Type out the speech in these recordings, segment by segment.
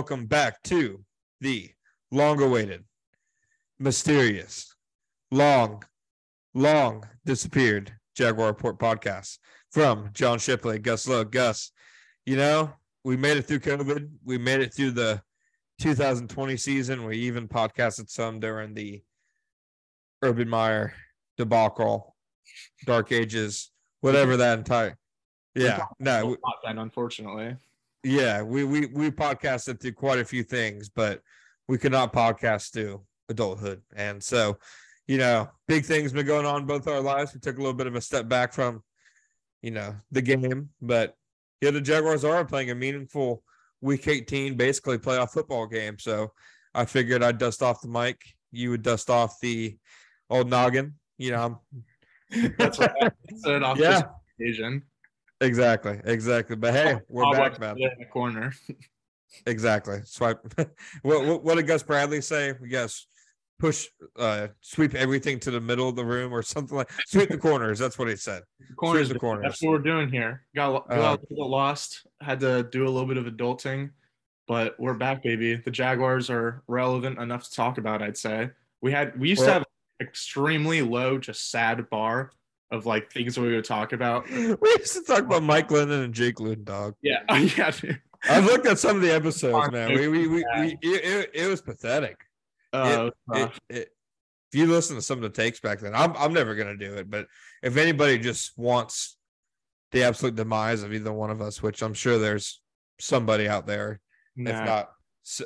Welcome back to the long awaited, mysterious, long, long disappeared Jaguar Report podcast from John Shipley, Gus Lowe. Gus, you know, we made it through COVID. We made it through the 2020 season. We even podcasted some during the Urban Meyer debacle, Dark Ages, whatever that entire. Yeah, no, we- unfortunately. Yeah, we we we podcasted through quite a few things, but we could not podcast through adulthood. And so, you know, big things been going on both our lives. We took a little bit of a step back from, you know, the game, but yeah, the Jaguars are playing a meaningful week 18, basically playoff football game. So I figured I'd dust off the mic. You would dust off the old noggin. You know, That's what I said off Yeah. this occasion. Exactly, exactly. But hey, we're I'll back, man. In the corner. Exactly. Swipe. what, what what did Gus Bradley say? Yes. Push uh sweep everything to the middle of the room or something like sweep the corners. That's what he said. corners. the corners. That's what we're doing here. Got, got Uh, a little lost. Had to do a little bit of adulting, but we're back, baby. The Jaguars are relevant enough to talk about. I'd say we had we used Well- to have extremely low, just sad bar of like things we would talk about. We used to talk about Mike Glennon and Jake Luton, dog. Yeah, yeah. dude. I've looked at some of the episodes, man. We we, we, we it, it, was pathetic. Uh, It, it, if you listen to some of the takes back then, I'm I'm never gonna do it. But if anybody just wants the absolute demise of either one of us, which I'm sure there's somebody out there, if not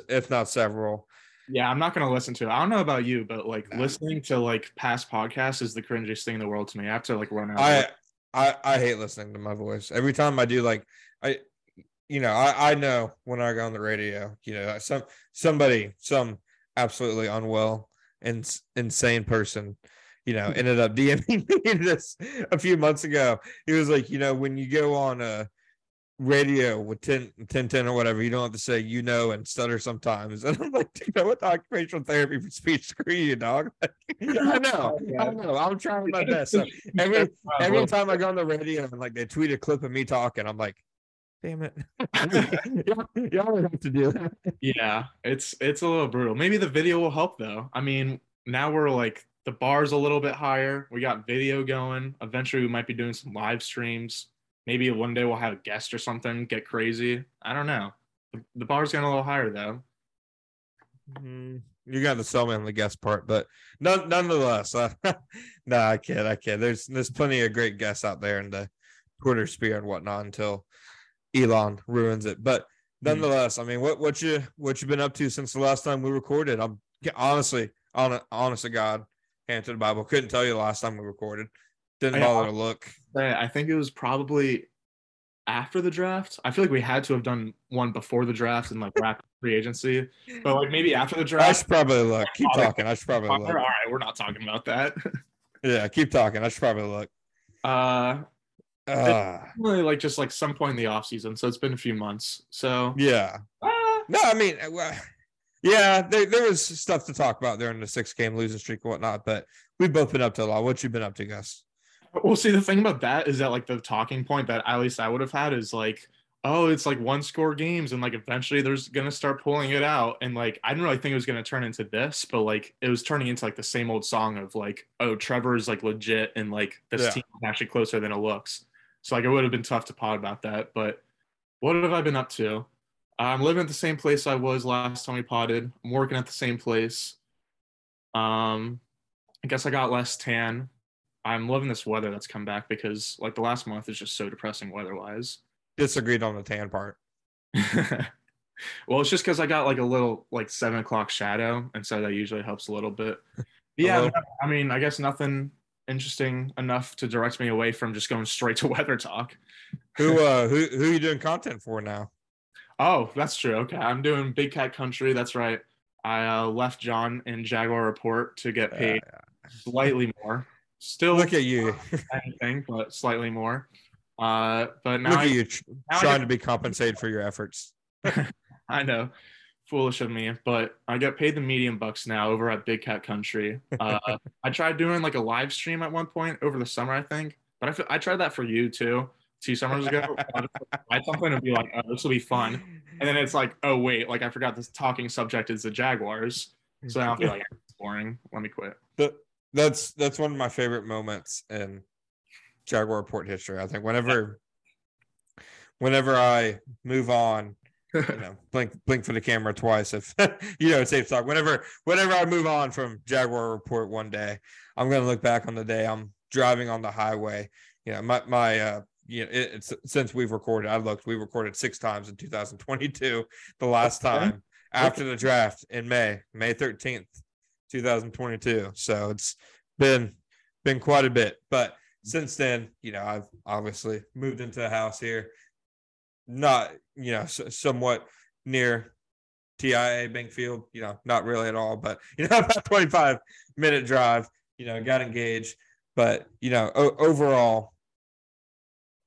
if not several. Yeah, I'm not gonna listen to it. I don't know about you, but like Nah. listening to like past podcasts is the cringiest thing in the world to me. I have to like run out. I I I hate listening to my voice. Every time I do like I you know, I I know when I go on the radio, you know, some somebody some absolutely unwell and insane person you know ended up DMing me this a few months ago. He was like, you know, when you go on a radio with 10 10 10 or whatever, you don't have to say you know and stutter sometimes. And I'm like, dude, I went to occupational therapy for speech. Screw you, dog. I know, oh, I know. I'm trying my best. So every every time I go on the radio and like they tweet a clip of me talking, I'm like, damn it. y'all, y'all have to do that. yeah, it's it's a little brutal. Maybe the video will help though. I mean, now we're like the bar's a little bit higher. We got video going. Eventually, we might be doing some live streams. Maybe one day we'll have a guest or something. Get crazy. I don't know. The, the bar's getting a little higher though. Mm, You got to sell me on the guest part, but none, nonetheless, uh, nah, I kid, I kid. There's there's plenty of great guests out there in the Twitter sphere and whatnot until Elon ruins it. But nonetheless, I mean, what what you what you been up to since the last time we recorded? I'm honestly, on honest to God, hand to the Bible, couldn't tell you the last time we recorded. Didn't I- bother to look. I think it was probably after the draft. I feel like we had to have done one before the draft and like wrap free agency, but like maybe after the draft. I should probably look. Keep talking. I should probably look. All right, we're not talking about that. Yeah, keep talking. I should probably look. Uh, Uh, really like just like some point in the off season, so it's been a few months. So yeah. uh, No, I mean, uh, well, yeah, there, there was stuff to talk about during the six game losing streak and whatnot, but we've both been up to a lot. What you been up to, Gus? Well, see, the thing about that is that like the talking point that at least I would have had is like, oh, it's like one score games, and like eventually there's gonna start pulling it out, and like I didn't really think it was gonna turn into this, but like it was turning into like the same old song of like, oh, Trevor is like legit, and like this Yeah. team is actually closer than it looks. So like it would have been tough to pod about that, but what have I been up to? I'm living at the same place I was last time we potted. I'm working at the same place. Um, I guess I got less tan. I'm loving this weather that's come back because like the last month is just so depressing weather-wise. Disagreed on the tan part. well, it's just because I got like a little like seven o'clock shadow, and so that usually helps a little bit. yeah, little- I mean, I guess nothing interesting enough to direct me away from just going straight to weather talk. Who uh who who you doing content for now? Oh, that's true. Okay, I'm doing Big Cat Country. That's right. I uh, left John in Jaguar Report to get paid slightly more. Still Look at you. anything, but slightly more. Uh, but now Look I, at you tr- now I trying get- to be compensated for your efforts. I know, foolish of me, but I get paid the medium bucks now over at Big Cat Country. Uh, I tried doing like a live stream at one point over the summer, I think, but I, I tried that for you too, two summers ago. I something to be like, oh, this will be fun, and then it's like, oh wait, like I forgot this talking subject is the Jaguars, so I'll be like, it's boring. Let me quit. But that's that's one of my favorite moments in Jaguar Report history. I think whenever whenever I move on, you know, blink blink for the camera twice if you know it's safe talk. Whenever whenever I move on from Jaguar Report one day, I'm gonna look back on the day I'm driving on the highway. You know, my my uh you know, it, it's since we've recorded, I looked, we recorded six times in 2022. The last Okay. time after the draft in May, May 13th, 2022. So it's been been quite a bit. But mm-hmm. since then, you know, I've obviously moved into a house here, not you know, somewhat near TIAA Bank Field, you know, not really at all, but you know, about 25 minute drive, you know, got engaged. But you know, o- overall,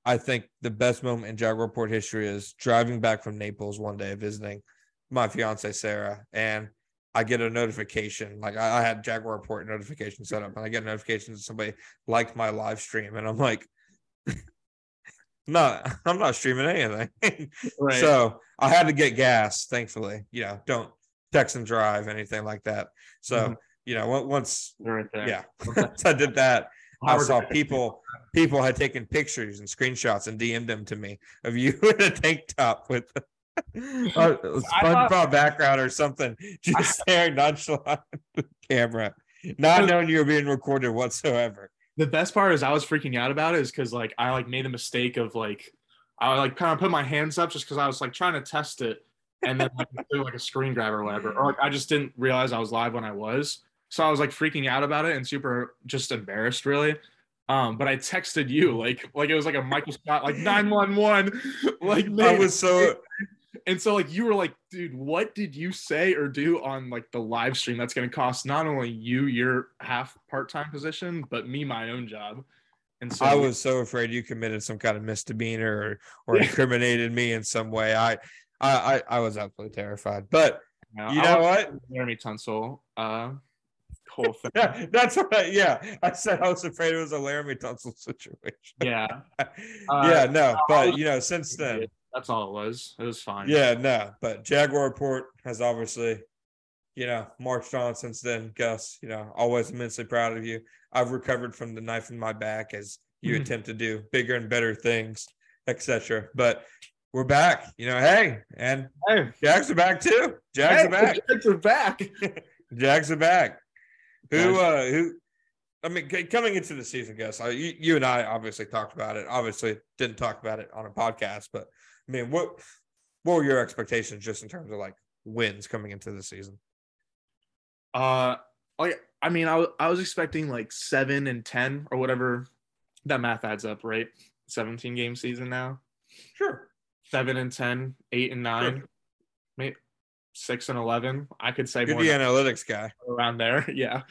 I think the best moment in Jaguar Report history is driving back from Naples one day, visiting my fiance Sarah, and I get a notification. Like I, I had Jaguar Report notification set up, and I get a notification that somebody liked my live stream, and I'm like, not, I'm not streaming anything. Right. So I had to get gas, thankfully. You know, don't text and drive, anything like that. So, Mhm. you know, once, right there. yeah, once I did that, I saw people people had taken pictures and screenshots and DM'd them to me of you in a tank top with a SpongeBob background or something, just staring nonchalant at the camera, not knowing you were being recorded whatsoever. the best part is I was freaking out about it is because like I like made a mistake of like I like kind of put my hands up just because I was like trying to test it and then like do like a screen grab or whatever or like I just didn't realize I was live when I was. So I was like freaking out about it and super just embarrassed really. Um but I texted you like like it was like a Michael Scott like 911 like I was so and so like you were like dude what did you say or do on like the live stream that's going to cost not only you your half part-time position but me my own job and so I was so afraid you committed some kind of misdemeanor or, or Yeah. incriminated me in some way. I, I, I, I was absolutely terrified. But Yeah, you I know what? Jeremy Tunsil uh, whole thing. Yeah, that's what. I, yeah, I said I was afraid it was a Laremy Tunsil situation. yeah, yeah, no, but you know, since then, that's all it was. It was fine. yeah, no, but Jaguar Report has obviously, you know, marched on since then. Gus, you know, always immensely proud of you. I've recovered from the knife in my back as you Mhm. attempt to do bigger and better things, etc. But we're back, you know. Hey, and Hey, Jags are back too. Jags hey, are back. Jags are back. Jags are back. Who, uh, who? I mean, coming into the season, Gus, I, you, you and I obviously talked about it. Obviously, didn't talk about it on a podcast, but I mean, what, what were your expectations just in terms of like wins coming into the season? Uh, like I mean, I I was expecting like seven and ten or whatever that math adds up, right? Seventeen game season now. Sure. Seven and 10, 8 and nine, maybe six and eleven. I could say You're more the analytics guy. around there. Yeah.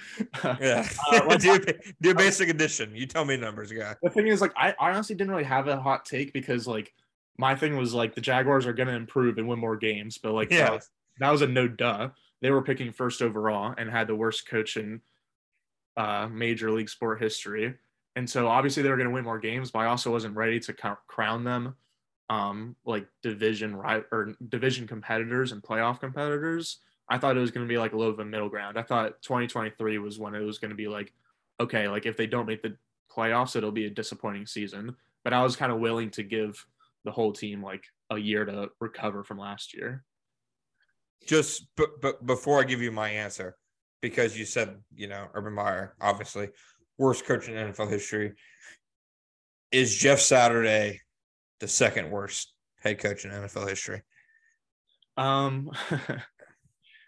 Yeah. Uh, do, do basic addition. You tell me numbers, guy. the thing is like I, I honestly didn't really have a hot take because like my thing was like the Jaguars are gonna improve and win more games, but like that, Yeah. was, that was a no duh. They were picking first overall and had the worst coach in uh, major league sport history, and so obviously they were gonna win more games. But I also wasn't ready to crown them um, like division right or division competitors and playoff competitors. I thought it was gonna be like a little bit of a middle ground. I thought 2023 was when it was gonna be like okay, like if they don't make the playoffs, it'll be a disappointing season. But I was kind of willing to give the whole team like a year to recover from last year. Just but but before I give you my answer, because you said, you know, Urban Meyer, obviously worst coach in NFL history. Is Jeff Saturday the second worst head coach in NFL history? Um,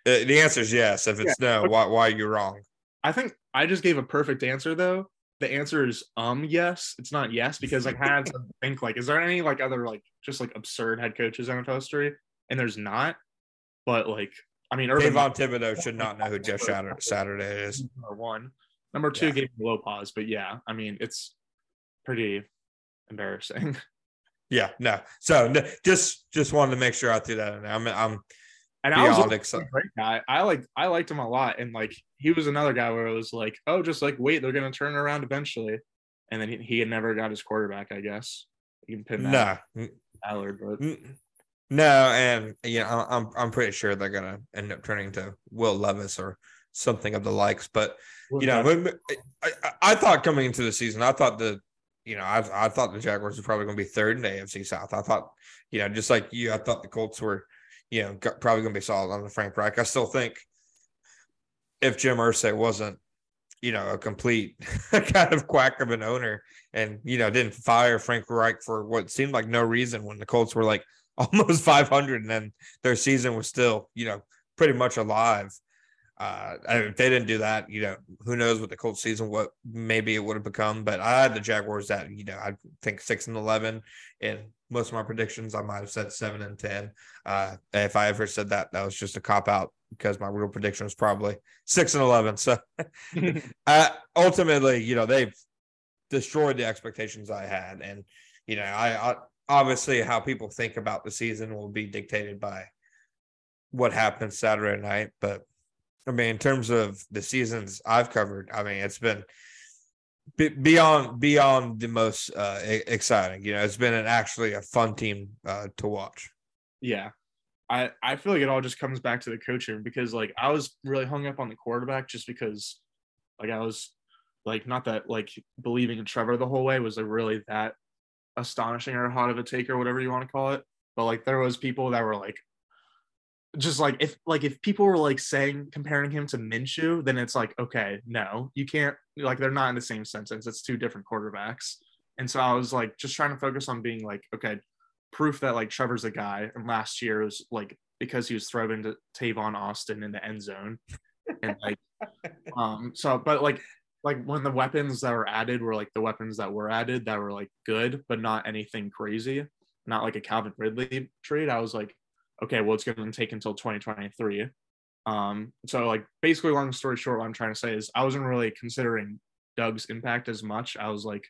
Uh, the answer is yes. If it's no, why why are you wrong? I think I just gave a perfect answer though. The answer is um yes. It's not yes because like I had to think like is there any like other like just like absurd head coaches in NFL history? And there's not. But like I mean Urban Davon Thibodeau should not know who Jeff Saturday, Saturday is. number one. Number two Yeah. gave me a low pause, but yeah, I mean it's pretty embarrassing. Yeah, no. So n- just just wanted to make sure I threw that in there. I'm I'm And I was excited. great guy. I like I liked him a lot. And like he was another guy where it was like, oh, just like wait, they're gonna turn around eventually. And then he, he had never got his quarterback, I guess. You can pin that No, mm. Allard, but mm. No, and you know, I'm I'm- pretty sure they're gonna end up turning to Will Levis or something of the likes. But you know, when- I, I thought coming into the season, I thought the, you know, I I thought the Jaguars were probably going to be third in the AFC South. I thought, you know, just like you, I thought the Colts were, you know, probably going to be solid on the Frank Reich. I still think if Jim Irsay wasn't, you know, a complete kind of quack of an owner, and you know, didn't fire Frank Reich for what seemed like no reason when the Colts were like almost 500, and then their season was still, you know, pretty much alive. Uh, if they didn't do that, you know, who knows what the Colts season, what maybe it would have become. But I had the Jaguars at, you know, I think six and 11. In most of my predictions, I might have said seven and 10. Uh, if I ever said that, that was just a cop out because my real prediction was probably six and 11. So uh, ultimately, you know, they've destroyed the expectations I had. And, you know, I, I obviously how people think about the season will be dictated by what happens Saturday night. But I mean, in terms of the seasons I've covered, I mean, it's been be- beyond beyond the most uh, exciting. You know, it's been an actually a fun team uh, to watch. yeah. I, I feel like it all just comes back to the coaching because like I was really hung up on the quarterback just because like I was like not that like believing in Trevor the whole way was like really that astonishing or hot of a take or whatever you want to call it. But like there was people that were like just like if like if people were like saying comparing him to Minshew, then it's like okay, no, you can't like they're not in the same sentence. It's two different quarterbacks. And so I was like just trying to focus on being like okay, proof that like Trevor's a guy. And last year was like because he was throwing to Tavon Austin in the end zone, and like um so but like like when the weapons that were added were like the weapons that were added that were like good but not anything crazy, not like a Calvin Ridley trade. I was like okay, well, it's going to take until 2023. Um, so like basically, long story short, what I'm trying to say is I wasn't really considering Doug's impact as much. I was like,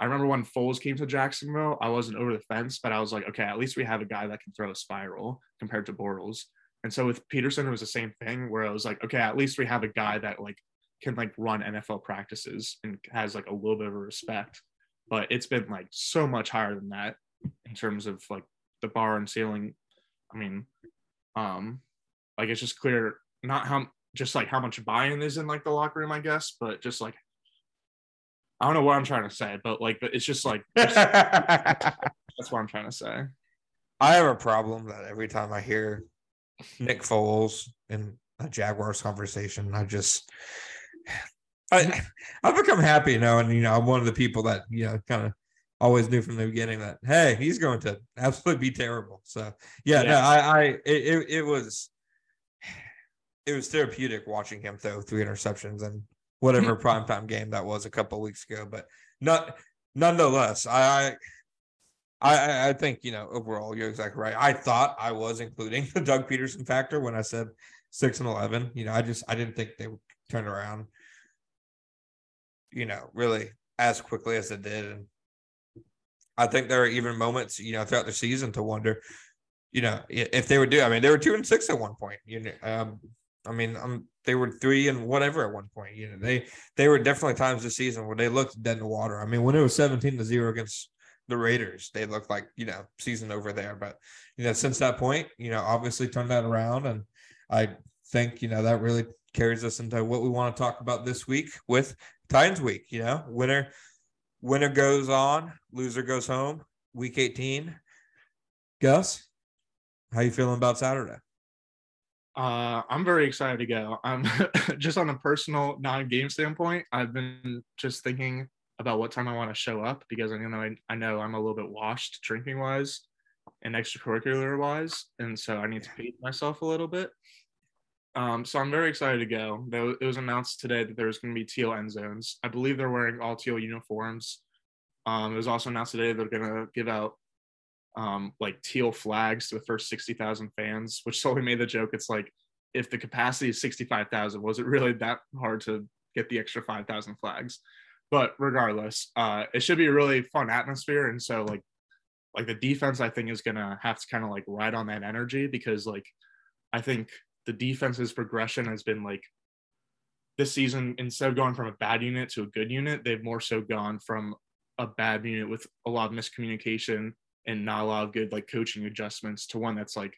I remember when Foles came to Jacksonville, I wasn't over the fence, but I was like, okay, at least we have a guy that can throw a spiral compared to Bortles. And so with Pederson, it was the same thing where I was like, okay, at least we have a guy that like can like run NFL practices and has like a little bit of respect. But it's been like so much higher than that in terms of like the bar and ceiling I mean, um, like it's just clear not how just like how much buy-in is in like the locker room, I guess, but just like I don't know what I'm trying to say, but like it's just like that's what I'm trying to say. I have a problem that every time I hear Nick Foles in a Jaguars conversation, I just I I've become happy now, and you know, I'm one of the people that, you know, kind of always knew from the beginning that hey, he's going to absolutely be terrible. So yeah, no, I I it, it, it was it was therapeutic watching him throw three interceptions and whatever primetime game that was a couple of weeks ago. But not nonetheless, I I I think you know overall you're exactly right. I thought I was including the Doug Pederson factor when I said six and eleven. You know, I just I didn't think they would turn around. You know, really as quickly as it did, and I think there are even moments you know throughout the season to wonder, you know, if they would do. I mean, they were two and six at one point. You know, um, I mean, um, they were three and whatever at one point. You know, they they were definitely times this season where they looked dead in the water. I mean, when it was seventeen to zero against the Raiders, they looked like you know season over there. But you know, since that point, you know, obviously turned that around, and I think you know that really carries us into what we want to talk about this week with Titans week. You know, winner winner goes on, loser goes home. Week eighteen. Gus, how you feeling about Saturday? Uh, I'm very excited to go. I'm just on a personal non-game standpoint. I've been just thinking about what time I want to show up because I know I, I know I'm a little bit washed drinking wise and extracurricular wise, and so I need to pace myself a little bit. Um, so I'm very excited to go. It was announced today that there's going to be teal end zones. I believe they're wearing all teal uniforms. Um, it was also announced today they're going to give out um, like teal flags to the first 60,000 fans, which solely made the joke. It's like, if the capacity is 65,000, was it really that hard to get the extra 5,000 flags? But regardless, uh, it should be a really fun atmosphere. And so, like, like the defense, I think is gonna have to kind of like ride on that energy because, like, I think the defense's progression has been like this season instead of going from a bad unit to a good unit, they've more so gone from a bad unit with a lot of miscommunication and not a lot of good like coaching adjustments to one that's like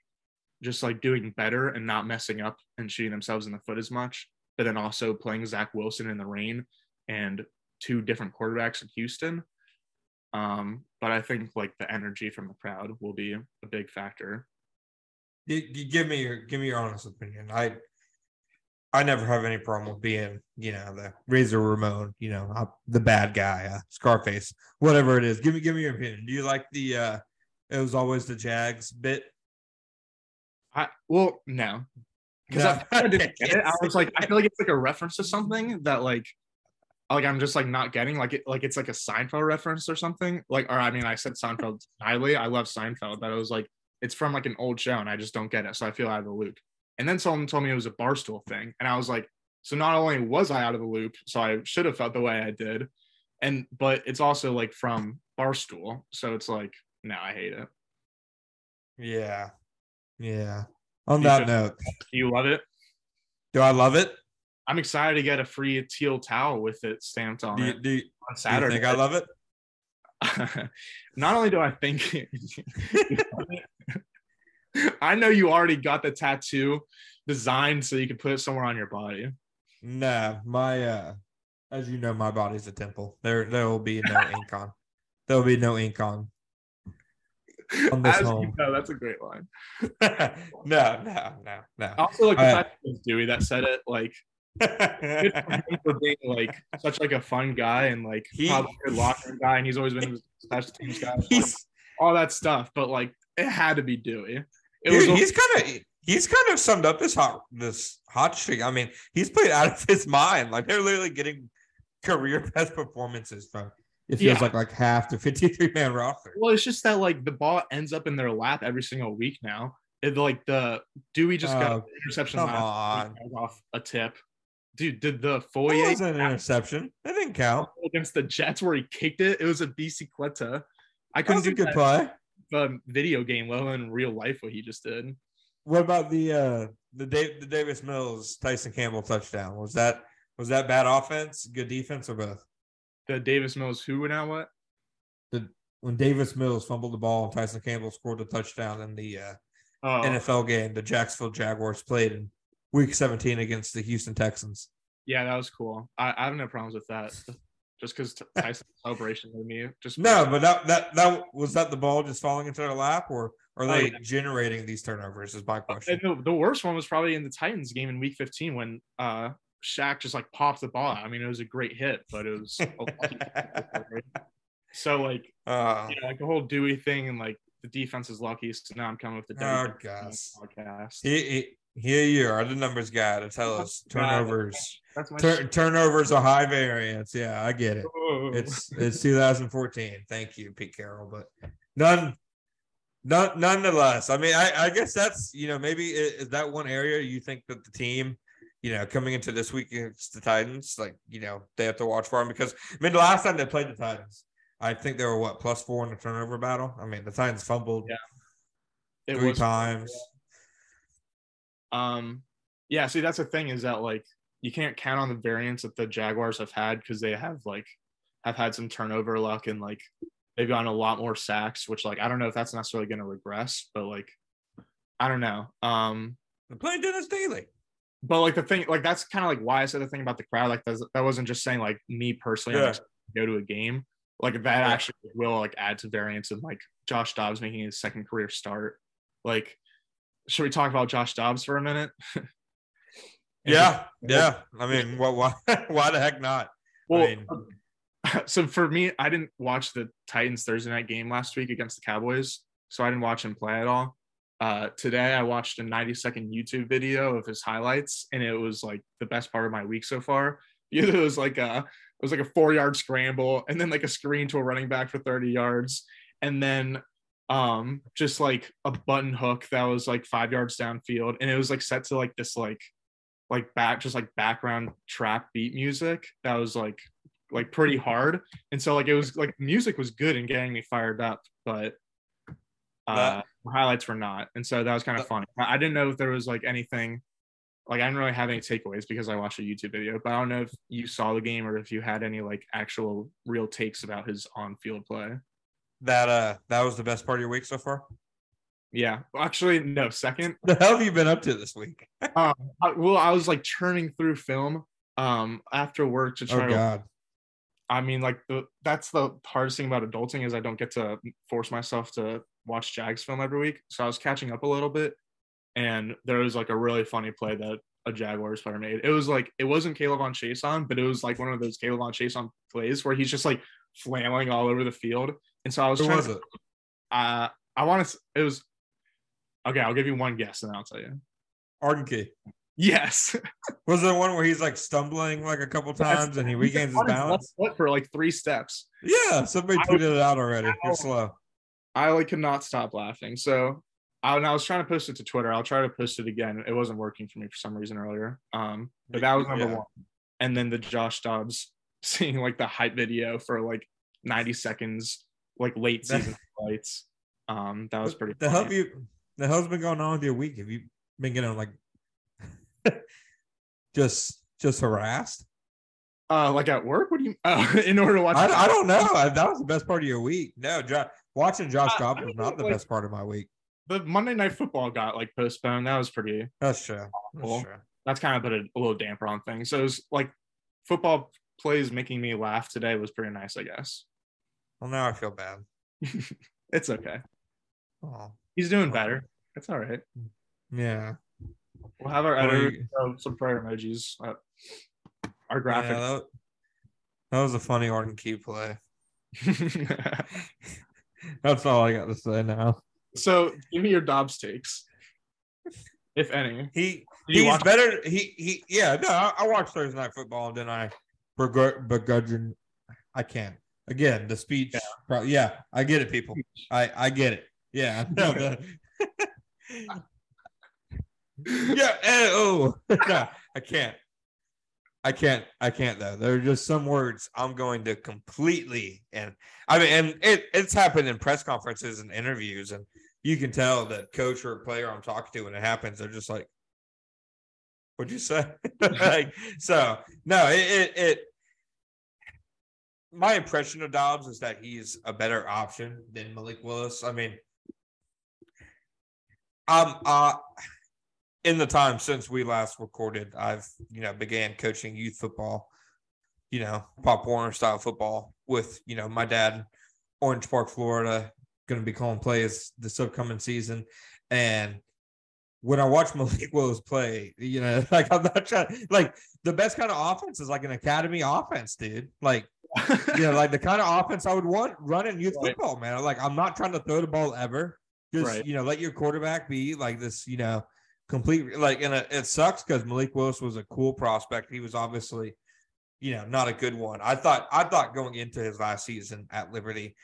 just like doing better and not messing up and shooting themselves in the foot as much, but then also playing Zach Wilson in the rain and two different quarterbacks in Houston. Um, but I think like the energy from the crowd will be a big factor. give me your give me your honest opinion. I I never have any problem with being, you know, the Razor Ramon, you know, the bad guy, uh, Scarface, whatever it is. Give me, give me your opinion. Do you like the? uh It was always the Jags bit. I well, no, because no. I, I, didn't get it. I was like, I feel like it's like a reference to something that like, like I'm just like not getting. Like it, like it's like a Seinfeld reference or something. Like, or I mean, I said Seinfeld highly. I love Seinfeld, but it was like it's from like an old show, and I just don't get it. So I feel out of the loop. And then someone told me it was a barstool thing. And I was like, so not only was I out of the loop, so I should have felt the way I did. And but it's also like from Barstool. So it's like, no, I hate it. Yeah. Yeah. On that note. Do you love it? Do I love it? I'm excited to get a free teal towel with it stamped on do you, it. Do you, on Saturday. Do you think I love it? Not only do I think I know you already got the tattoo designed so you can put it somewhere on your body. Nah, my uh as you know, my body's a temple. There there will be no ink on. There will be no ink on. On this as home. You know, that's a great line. no, no, no, no. Also, like the uh, Dewey that said it, like for being like such like a fun guy and like he, probably a locker guy, and he's always been a special teams guy. Like, all that stuff, but like it had to be Dewey. It was he's kind of he's kind of summed up this hot this hot streak. I mean, he's played out of his mind. Like they're literally getting career best performances from it feels yeah. like like half the 53 man roster. Well, it's just that like the ball ends up in their lap every single week now. It, like the Dewey just got oh, an interception off a tip. Dude, did the Foye that was an interception? That didn't count against the Jets where he kicked it. It was a bicicleta. I couldn't do good that. play a video game, let alone in real life, what he just did. What about the uh the Dave, the Davis Mills Tyson Campbell touchdown? Was that was that bad offense, good defense, or both? The Davis Mills who went out what? The when Davis Mills fumbled the ball and Tyson Campbell scored the touchdown in the uh, oh. NFL game the Jacksonville Jaguars played in Week 17 against the Houston Texans. Yeah, that was cool. I, I have no problems with that just because Tyson celebration made me just no, but that that that was that the ball just falling into their lap, or are they oh, yeah. generating these turnovers? Is my uh, question. The, the, worst one was probably in the Titans game in Week 15 when uh Shaq just like popped the ball. I mean, it was a great hit, but it was so like uh, you know, like the whole Dewey thing and like the defense is lucky. So now I'm coming with the oh gosh podcast. He, he, here you are, the numbers guy to tell us turnovers. That's my Tur- turnovers are high variance. Yeah, I get it. It's it's 2014. Thank you, Pete Carroll. But none, none nonetheless. I mean, I, I guess that's you know maybe is that one area you think that the team, you know, coming into this week against the Titans, like you know they have to watch for them because I mean the last time they played the Titans, I think they were what plus four in the turnover battle. I mean the Titans fumbled yeah. three times. Yeah um, yeah, see, that's the thing is that like you can't count on the variance that the Jaguars have had because they have like have had some turnover luck and like they've gotten a lot more sacks, which like I don't know if that's necessarily going to regress, but like I don't know. Um, they're playing Dennis Daley. But like the thing, like that's kind of like why I said the thing about the crowd. Like that wasn't just saying like me personally yeah. go to a game. Like that yeah. actually will like add to variance and like Josh Dobbs making his second career start. Like should we talk about Josh Dobbs for a minute? Yeah, yeah. I mean, what? Why? Why the heck not? Well, mean- so for me, I didn't watch the Titans Thursday night game last week against the Cowboys, so I didn't watch him play at all. Uh, today, I watched a 90 second YouTube video of his highlights, and it was like the best part of my week so far. It was like a it was like a four yard scramble, and then like a screen to a running back for 30 yards, and then um just like a button hook that was like five yards downfield, and it was like set to like this like like back just like background trap beat music that was like like pretty hard. And so like it was like music was good and getting me fired up but uh That- highlights were not. And so that was kind of funny. I I didn't know if there was like anything like i didn't really have any takeaways because i watched a youtube video but i don't know if you saw the game or if you had any like actual real takes about his on-field play. That uh, that was the best part of your week so far. Yeah actually no second The hell have you been up to this week? um I, well i was like churning through film um after work to try Oh to God. I mean, like the that's the hardest thing about adulting is I don't get to force myself to watch Jags film every week. So I was catching up a little bit, and there was like a really funny play that a Jaguars player made. It was like it wasn't K'Lavon Chaisson, but it was like one of those K'Lavon Chaisson plays where he's just like flailing all over the field. And so I was Who trying was to, it? uh, I want to. It was okay. I'll give you one guess and then I'll tell you. Arden Key. Yes, Was there one where he's like stumbling like a couple times and he regains his balance? for like three steps. Yeah, somebody I- tweeted it out already. Ow. You're slow. I like could not stop laughing. So I, and I was trying to post it to Twitter. I'll try to post it again. It wasn't working for me for some reason earlier. Um, but that was number Yeah. one. And then the Josh Dobbs seeing like the hype video for like 90 seconds, like late season lights. Um, that was pretty. The funny. have you the hell's been going on with your week? Have you been getting like just just harassed? Uh, like at work? What do you? Oh, in order to watch. I, I don't know. I- That was the best part of your week. No, jo- watching Josh Uh, was not the like- best part of my week. The Monday Night Football got like postponed. That was pretty. That's true. That's true. That's kind of put a, a little damper on things. So it was like football plays making me laugh today was pretty nice, I guess. Well, now I feel bad. It's okay. Oh, He's doing better. It's all right. yeah. We'll have our editor you- some prayer emojis. Uh, our Yeah, that, that was a funny Arden Key play. That's all I got to say now. so give me your Dobbs takes, if any. He he's watch- better. He he yeah. No, I, I watched Thursday night football and then I begr- begrudging. I can't again the speech. Yeah. pro- yeah, I get it, people. I I get it. Yeah, no, the- yeah. eh, oh, no, I can't. I can't. I can't though. There are just some words I'm going to completely and I mean, and it it's happened in press conferences and interviews, and you can tell that coach or player I'm talking to when it happens, they're just like, "What'd you say?" like, so no, it, it it. My impression of Dobbs is that he's a better option than Malik Willis. I mean, um, uh, in the time since we last recorded, I've you know began coaching youth football, you know Pop Warner style football with you know my dad, Orange Park, Florida, going to be calling plays this upcoming season, and when I watch Malik Willis play, you know, like I'm not trying like the best kind of offense is like an academy offense, dude. Like you know, like the kind of offense I would want running youth Right. football, man. Like I'm not trying to throw the ball ever. Just Right. you know, let your quarterback be like this, you know, complete like and it, it sucks because Malik Willis was a cool prospect. He was obviously, you know, not a good one. I thought I thought going into his last season at Liberty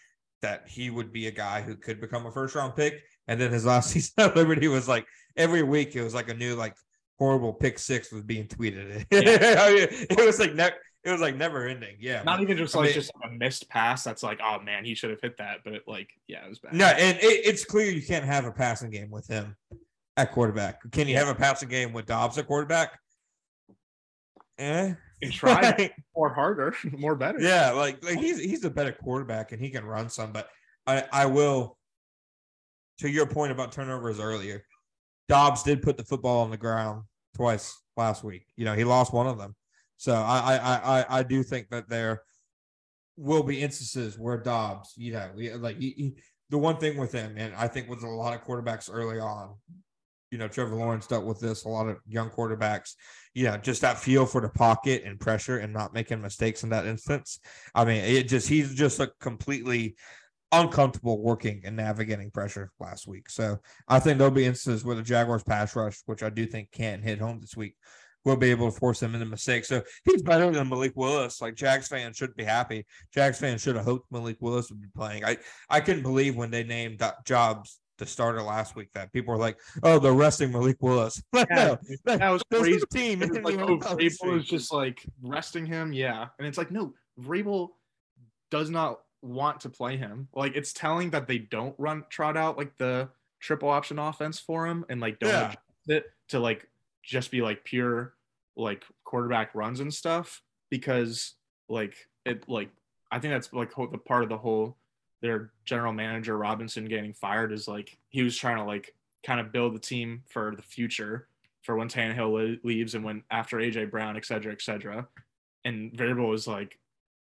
that he would be a guy who could become a first round pick. And then his last season at Liberty was like every week it was like a new like horrible pick six was being tweeted. I mean, it was like never it was like never ending. Yeah. Not but- even just I like mean- just a missed pass. That's like, oh man, he should have hit that. But it, like, yeah, it was bad. No, and it, it's clear you can't have a passing game with him at quarterback. Can you have a passing game with Dobbs at quarterback? Eh. And try more harder, more better. yeah, like, like he's he's a better quarterback and he can run some, but I I will to your point about turnovers earlier. Dobbs did put the football on the ground twice last week. You know, he lost one of them. So I I I I, do think that there will be instances where Dobbs, you know, like he, he, the one thing with him, and I think with a lot of quarterbacks early on, you know, Trevor Lawrence dealt with this. A lot of young quarterbacks, you know, just that feel for the pocket and pressure and not making mistakes in that instance. I mean, it just he's just a completely uncomfortable working and navigating pressure last week. So I think there'll be instances where the Jaguars pass rush, which I do think can't hit home this week, will be able to force him into mistakes. So he's better than Malik Willis. Like Jags fans should be happy. Jags fans should have hoped Malik Willis would be playing. I I couldn't believe when they named Dobbs the starter last week that people were like, "Oh, they're resting Malik Willis." Yeah, no, that, that was crazy. team. Was like, oh, Vrabel was just like resting him, yeah, and it's like, no, Vrabel does not want to play him. Like it's telling that they don't run trot out like the triple option offense for him and like don't Yeah. it to like just be like pure like quarterback runs and stuff because like it like I think that's like the part of the whole their general manager Robinson getting fired is like he was trying to like kind of build the team for the future for when Tannehill leaves and when after AJ Brown, et cetera, et cetera. And Vrabel was like,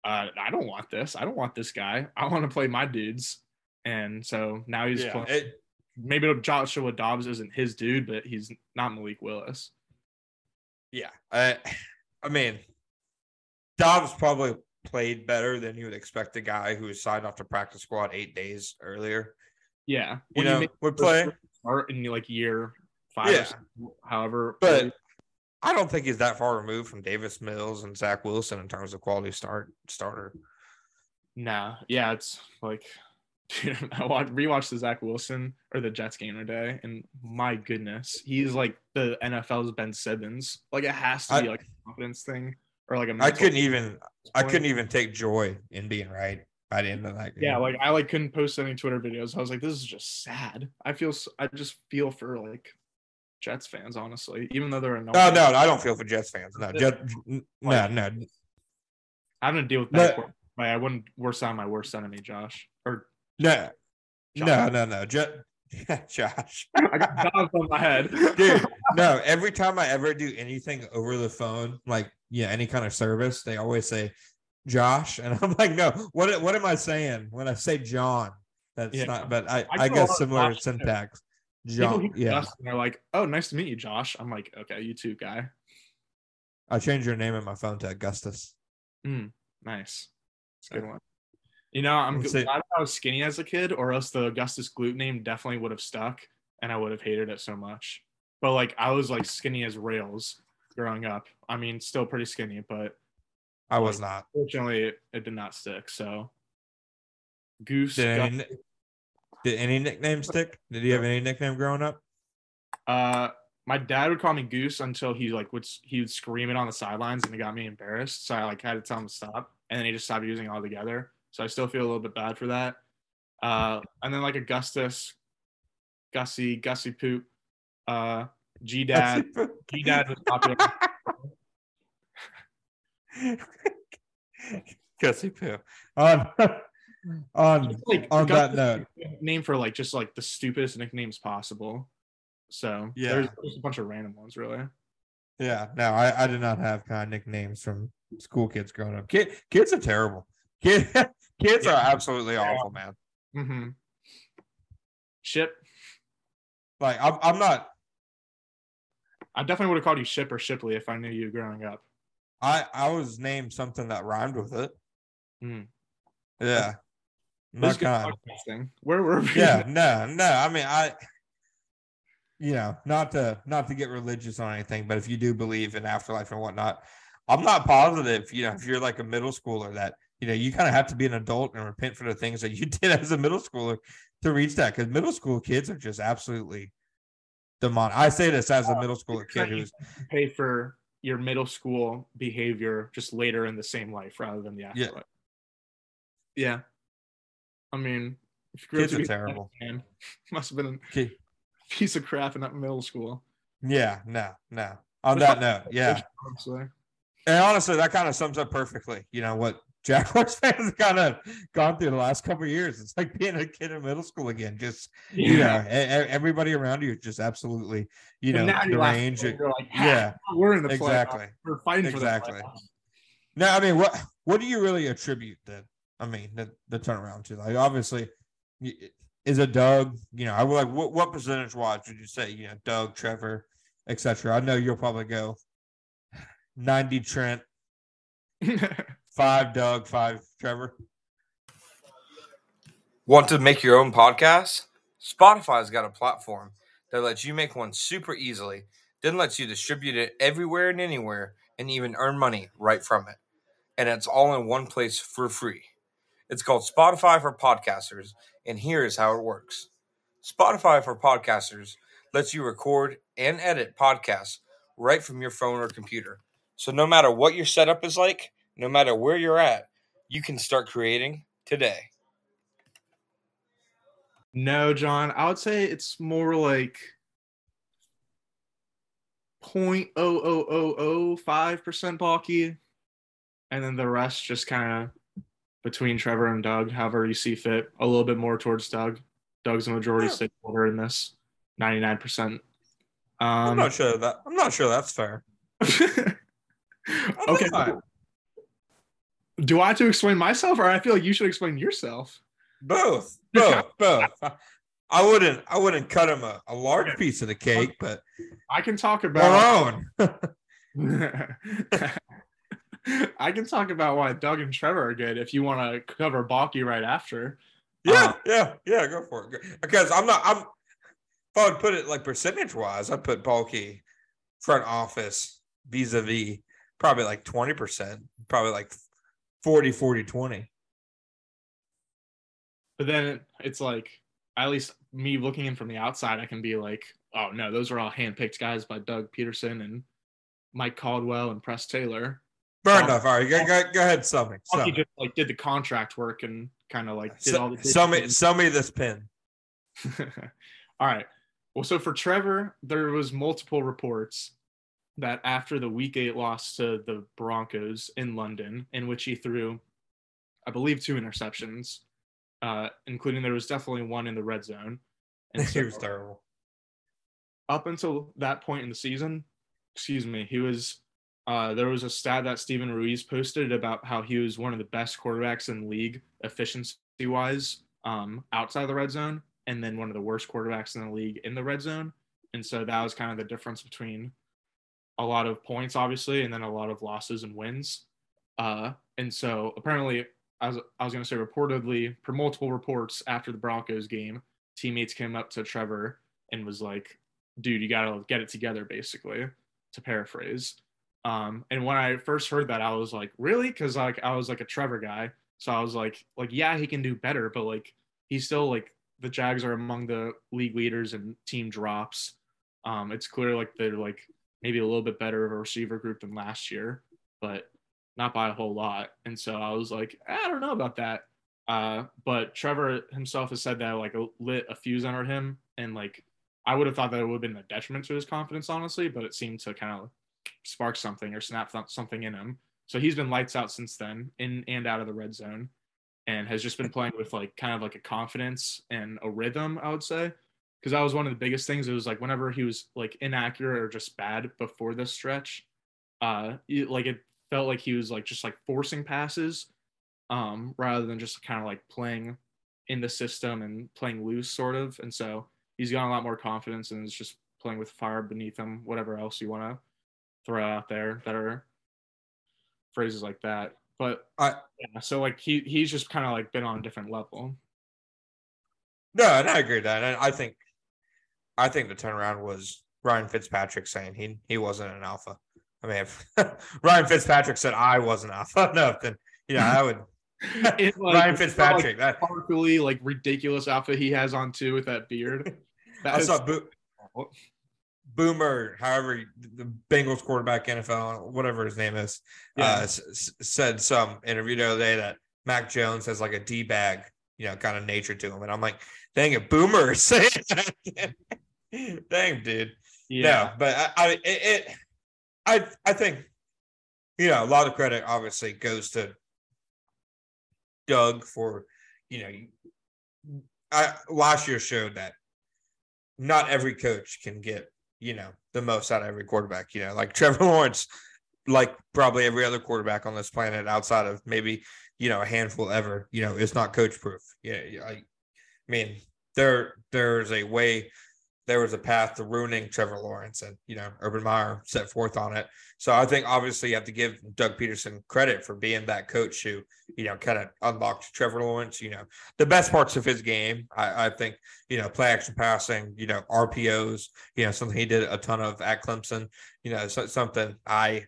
uh, I don't want this. I don't want this guy. I want to play my dudes. And so now he's Yeah, playing. it, maybe Joshua Dobbs isn't his dude, but he's not Malik Willis. yeah. I, I mean, Dobbs probably played better than you would expect a guy who was signed off the practice squad eight days earlier. Yeah. You When know, make would the play. Start in like year five, Yeah. however. But I don't think he's that far removed from Davis Mills and Zach Wilson in terms of quality start starter. Nah, yeah, it's like dude, I watched, rewatched the Zach Wilson or the Jets game today, and my goodness, he's like the NFL's Ben Simmons. Like it has to be I- like a confidence thing or like a. I couldn't even I couldn't even take joy in being right by the end of that game. Yeah, like I like couldn't post any Twitter videos. I was like, this is just sad. I feel I just feel for like Jets fans, honestly, even though they're a no, no, I don't feel for Jets fans. No, Jet, no, no. having to deal with that. Like, I wouldn't worse on my worst enemy, Josh. No, no, Josh. no, no. Jet, Josh. I got dogs on my head. Dude, no, every time I ever do anything over the phone, like yeah, any kind of service, they always say Josh. And I'm like, no, what what am I saying when I say John? That's Yeah. not but I, I I, guess similar too. syntax. People John. Yeah. They're like, "Oh, nice to meet you, Josh." I'm like, "Okay, you too, guy." I changed your name in my phone to Augustus. Hmm, nice. It's a good one. You know, I'm Let's glad see. I was skinny as a kid, or else the Augustus Gloop name definitely would have stuck, and I would have hated it so much. But like, I was like skinny as rails growing up. I mean, still pretty skinny, but I was not. fortunately, it, it did not stick. So, Goose. Did any, did any nickname stick? Did you have any nickname growing up? Uh, my dad would call me Goose until he like would he would scream it on the sidelines, and it got me embarrassed. So I like had to tell him to stop, and then he just stopped using it altogether. So I still feel a little bit bad for that. Uh, and then like Augustus, Gussie, Gussie Poop, uh, G Dad, G Dad was popular. Gussie Poo. On on like, on that note, name for like just like the stupidest nicknames possible. So Yeah. there's just a bunch of random ones, really. yeah, no, I, I did not have kind of nicknames from school kids growing up. Kid, kids are terrible. Kid, kids are Yeah. absolutely awful, man. Mm-hmm. Ship. Like I'm, I'm not. I definitely would have called you Ship or Shipley if I knew you growing up. I I was named something that rhymed with it. Hmm. Yeah, not kind. Where were we? Yeah, no, no. I mean, I, you know, not to not to get religious on anything, but if you do believe in afterlife and whatnot, I'm not positive. You know, if you're like a middle schooler, that you know you kind of have to be an adult and repent for the things that you did as a middle schooler to reach that. Because middle school kids are just absolutely demonic. I say this as a middle schooler kid who's pay for your middle school behavior just later in the same life rather than the Yeah. afterlife. Yeah. I mean, if you grew Kids are terrible. Man, must have been a kid. piece of crap in that middle school. Yeah, no, no. On that note, yeah. And honestly, that kind of sums up perfectly, you know, what Jaguars fans kind of gone through the last couple of years. It's like being a kid in middle school again. Just you know, everybody around you is just absolutely, you know, now deranged. you're like, "Ha, Yeah, we're in the exactly. We're fighting for Exactly. playoffs." No, I mean, what what do you really attribute the? I mean, the, the turnaround to? Like, obviously, is a Doug? You know, I would like what what percentage wise would you say? You know, Doug, Trevor, etc. I know you'll probably go ninety Trent, five Doug, five Trevor. Want to make your own podcast? Spotify's got a platform that lets you make one super easily, then lets you distribute it everywhere and anywhere, and even earn money right from it. And it's all in one place for free. It's called Spotify for Podcasters, and here is how it works Spotify for Podcasters lets you record and edit podcasts right from your phone or computer. So no matter what your setup is like, no matter where you're at, you can start creating today. No, John, I would say it's more like 0.00005% Baalke. And then the rest just kind of between Trevor and Doug, however you see fit. A little bit more towards Doug. Doug's a majority Yeah. stakeholder in this, 99%. I'm Um, not sure that I'm not sure that's fair. okay. fine. Do I have to explain myself, or I feel like you should explain yourself? Both, both, both. I wouldn't I wouldn't cut him a, a large piece of the cake, but I can talk about. our own. I can talk about why Doug and Trevor are good if you want to cover Baalke right after. Yeah, um, yeah, yeah. Go for it. Because I'm not. I'm. If I would put it like percentage wise, I'd put Baalke front office vis a vis probably like twenty percent, probably like 40, 40, 20. But then it's like, at least me looking in from the outside, I can be like, oh no, those are all handpicked guys by Doug Pederson and Mike Caldwell and Press Taylor. Fair enough. All right, go, go, go ahead. Sell me. Sell Baalke me. just like did the contract work and kind of like did all the Sell me. Sell me this pin. All right. Well, so for Trevor, there was multiple reports that after the week eight loss to the Broncos in London, in which he threw, I believe, two interceptions, uh, including there was definitely one in the red zone. And he so was terrible. up until that point in the season, excuse me, he was. Uh, there was a stat that Steven Ruiz posted about how he was one of the best quarterbacks in league efficiency wise um, outside the red zone, and then one of the worst quarterbacks in the league in the red zone. And so that was kind of the difference between a lot of points, obviously, and then a lot of losses and wins. Uh, and so apparently, as I was going to say, reportedly, per multiple reports after the Broncos game, teammates came up to Trevor and was like, dude, you got to get it together, basically, to paraphrase. Um, and when I first heard that, I was like, really? Because like I was like a Trevor guy, so I was like, like yeah, he can do better, but like he's still like the Jags are among the league leaders in team drops. Um, it's clear like they're like maybe a little bit better of a receiver group than last year, but not by a whole lot. And so I was like, I don't know about that. Uh, but Trevor himself has said that like lit a fuse under him, and like I would have thought that it would have been a detriment to his confidence, honestly, but it seemed to kind of spark something or snap something in him. So he's been lights out since then, in and out of the red zone, and has just been playing with like kind of like a confidence and a rhythm, I would say. Because that was one of the biggest things. It was like whenever he was like inaccurate or just bad before this stretch, uh, it, like it felt like he was like just like forcing passes, um, rather than just kind of like playing in the system and playing loose, sort of. And so he's got a lot more confidence and is just playing with fire beneath him, whatever else you want to throw out there that are phrases like that. But I yeah, so like he he's just kind of like been on a different level. no, and I agree with that. And I think, I think the turnaround was Ryan Fitzpatrick saying he he wasn't an alpha. I mean, if Ryan Fitzpatrick said I wasn't alpha enough, then you know I would. It, like, Ryan Fitzpatrick. Like, that sparkly, like ridiculous outfit he has on too with that beard. That I is- saw Bo- Boomer, however the Bengals quarterback, NFL, whatever his name is, Yeah. uh, s- s- said some interview the other day that Mac Jones has like a d bag, you know, kind of nature to him, and I'm like, dang it, Boomer, saying that. dang, dude. yeah. No, but I, I it, it, I, I think, you know, a lot of credit obviously goes to Doug for, you know, I last year showed that not every coach can get, you know, the most out of every quarterback. You know, like Trevor Lawrence, like probably every other quarterback on this planet outside of maybe, you know, a handful ever, you know, is not coach proof. Yeah, I mean, there there's a way there was a path to ruining Trevor Lawrence, and you know Urban Meyer set forth on it. So I think obviously you have to give Doug Pederson credit for being that coach who you know kind of unlocked Trevor Lawrence. You know the best parts of his game. I, I think you know play action passing, you know RPOs, you know something he did a ton of at Clemson. You know so, something I.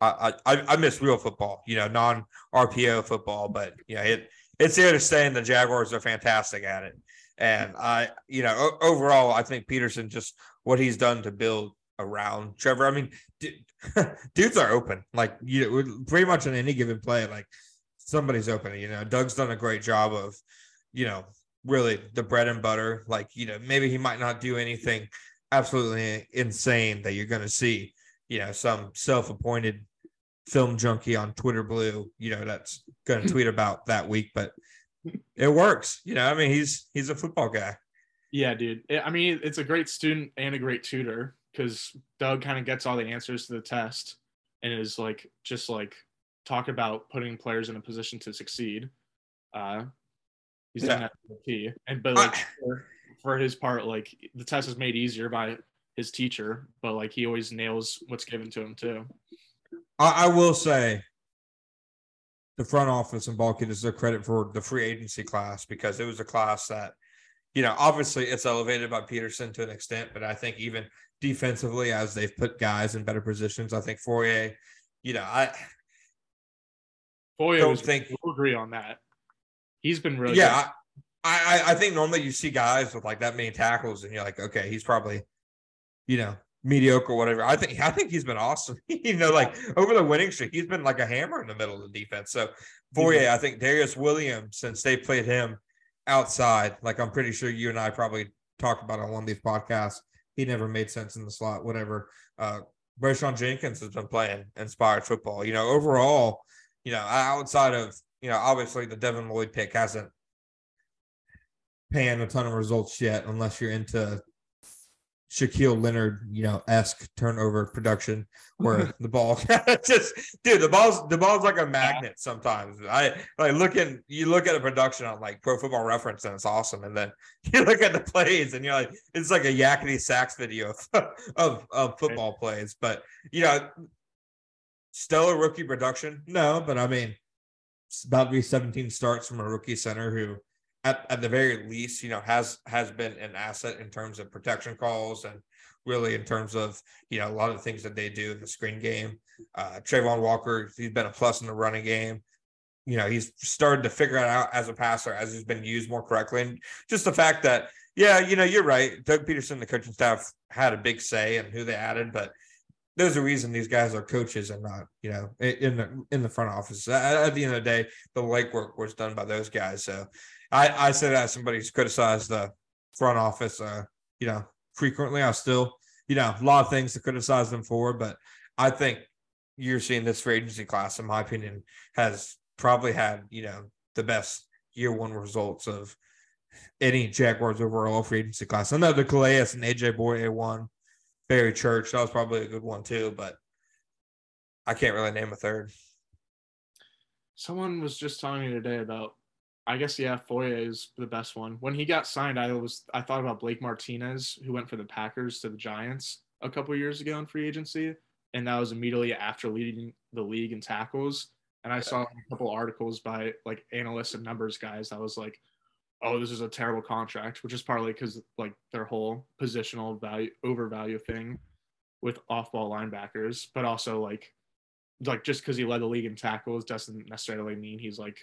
I, I I miss real football, you know, non RPO football, but you know, it it's here to stay, and the Jaguars are fantastic at it. And I, you know, overall, I think Pederson just what he's done to build around Trevor. I mean, dudes are open. Like you pretty much on any given play, like somebody's open. You know, Doug's done a great job of, you know, really the bread and butter. Like you know, maybe he might not do anything absolutely insane that you're going to see. You know, some self-appointed film junkie on Twitter Blue. You know, that's going to mm-hmm. tweet about that week, but it works. You know, I mean, he's he's a football guy. Yeah, dude. I mean, it's a great student and a great tutor because Doug kind of gets all the answers to the test and is like just like talk about putting players in a position to succeed. Uh, he's yeah. done that for key, and but like for, for his part, like the test is made easier by his teacher, but like he always nails what's given to him too. I, I will say the front office and Baalke deserve credit for the free agency class because it was a class that, you know, obviously it's elevated by Pederson to an extent, but I think even defensively, as they've put guys in better positions, I think Foye, you know, I Foye don't think we'll agree on that. He's been really yeah. I, I I think normally you see guys with like that many tackles, and you're like, okay, he's probably, you know, mediocre, whatever. I think I think he's been awesome. you know, like over the winning streak, he's been like a hammer in the middle of the defense. So Foye, I think Darious Williams, since they played him outside, like I'm pretty sure you and I probably talked about on one of these podcasts. He never made sense in the slot, whatever. Uh Rayshawn Jenkins has been playing inspired football. You know, overall, you know, outside of, you know, obviously the Devin Lloyd pick hasn't panned a ton of results yet, unless you're into Shaquille Leonard, you know, esque turnover production where the ball just dude, the ball's the ball's like a magnet sometimes. I like looking you look at a production on like pro football reference and it's awesome. And then you look at the plays and you're like, it's like a yakety sax video of, of, of football plays. But you know, stellar rookie production. No, but I mean it's about to be 17 starts from a rookie center who at, at the very least, you know, has has been an asset in terms of protection calls and really in terms of you know a lot of things that they do in the screen game. Uh, Travon Walker, he's been a plus in the running game. You know, he's started to figure it out as a passer as he's been used more correctly. And just the fact that, yeah, you know, you're right. Doug Pederson, the coaching staff, had a big say in who they added, but there's a reason these guys are coaches and not, you know, in the in the front office. At, at the end of the day, the legwork was done by those guys. So I, I said as somebody who's criticized the front office, uh, you know, frequently. I still, you know, a lot of things to criticize them for, but I think you're seeing this free agency class, in my opinion, has probably had, you know, the best year one results of any Jaguars overall free agency class. I know the Calais and AJ Bouye one, Barry Church, that was probably a good one too, but I can't really name a third. Someone was just telling me today about I guess yeah, Foye is the best one. When he got signed, I was I thought about Blake Martinez, who went for the Packers to the Giants a couple years ago in free agency, and that was immediately after leading the league in tackles. And I saw a couple articles by like analysts and numbers guys that was like, "Oh, this is a terrible contract," which is partly because like their whole positional value overvalue thing with off-ball linebackers, but also like like just because he led the league in tackles doesn't necessarily mean he's like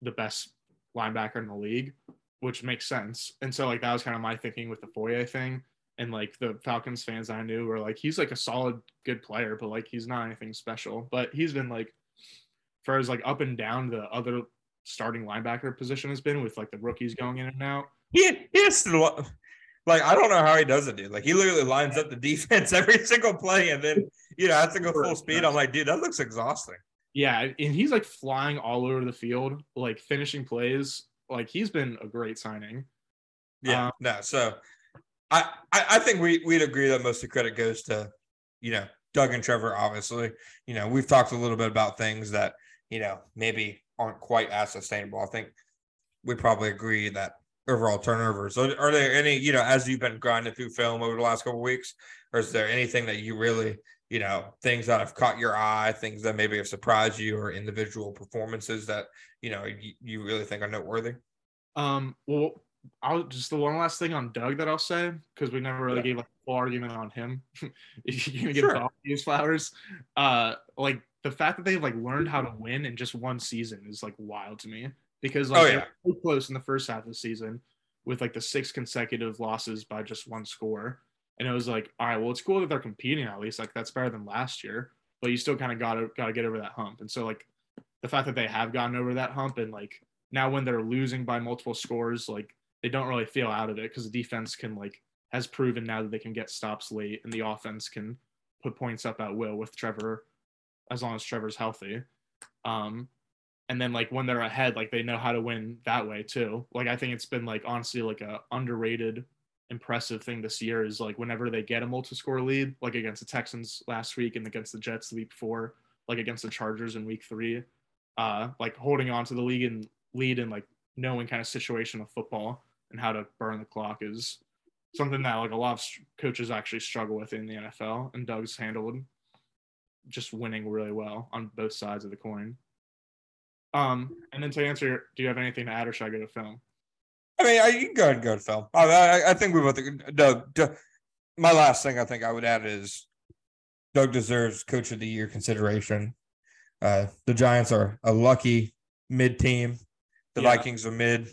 the best linebacker in the league, which makes sense. And so like that was kind of my thinking with the Foye thing. And like the Falcons fans I knew were like, he's like a solid, good player, but like he's not anything special. But he's been like, for as like up and down the other starting linebacker position has been with like the rookies going in and out. He, he has to, like I don't know how he does it, dude. Like he literally lines up the defense every single play, and then you know has to go full speed. I'm like, dude, that looks exhausting. Yeah, and he's like flying all over the field, like finishing plays. Like he's been a great signing. Yeah, um, no. So I, I I think we we'd agree that most of the credit goes to, you know, Doug and Trevor. Obviously, you know, we've talked a little bit about things that you know maybe aren't quite as sustainable. I think we probably agree that overall turnovers. Are, are there any, you know, as you've been grinding through film over the last couple weeks, or is there anything that you really, you know, things that have caught your eye, things that maybe have surprised you, or individual performances that you know you, you really think are noteworthy? Um, well, I'll just the one last thing on Doug that I'll say because we never really Yeah. gave like a full argument on him. if you're gonna give Sure. Doug these flowers, uh, like the fact that they've like learned how to win in just one season is like wild to me because like Oh, yeah. were so close in the first half of the season with like the six consecutive losses by just one score, and it was like, all right, well, it's cool that they're competing at least, like that's better than last year, but you still kind of got to got to get over that hump, and so like the fact that they have gotten over that hump and like now when they're losing by multiple scores, like they don't really feel out of it because the defense can like has proven now that they can get stops late and the offense can put points up at will with Trevor as long as Trevor's healthy. Um and then like when they're ahead, like they know how to win that way too. Like I think it's been like honestly like a underrated impressive thing this year is like whenever they get a multi-score lead, like against the Texans last week and against the Jets the week before, like against the Chargers in week three, uh like holding on to the league and lead and like knowing kind of situational football and how to burn the clock is something that like a lot of coaches actually struggle with in the NFL and Doug's handled just winning really well on both sides of the coin. Um, and then to answer, do you have anything to add, or should I go to film? I mean, I, you can go ahead and go to film. I, I, I think we both. Doug, Doug, my last thing I think I would add is Doug deserves Coach of the Year consideration. Uh, the Giants are a lucky mid team. The Yeah. Vikings are mid.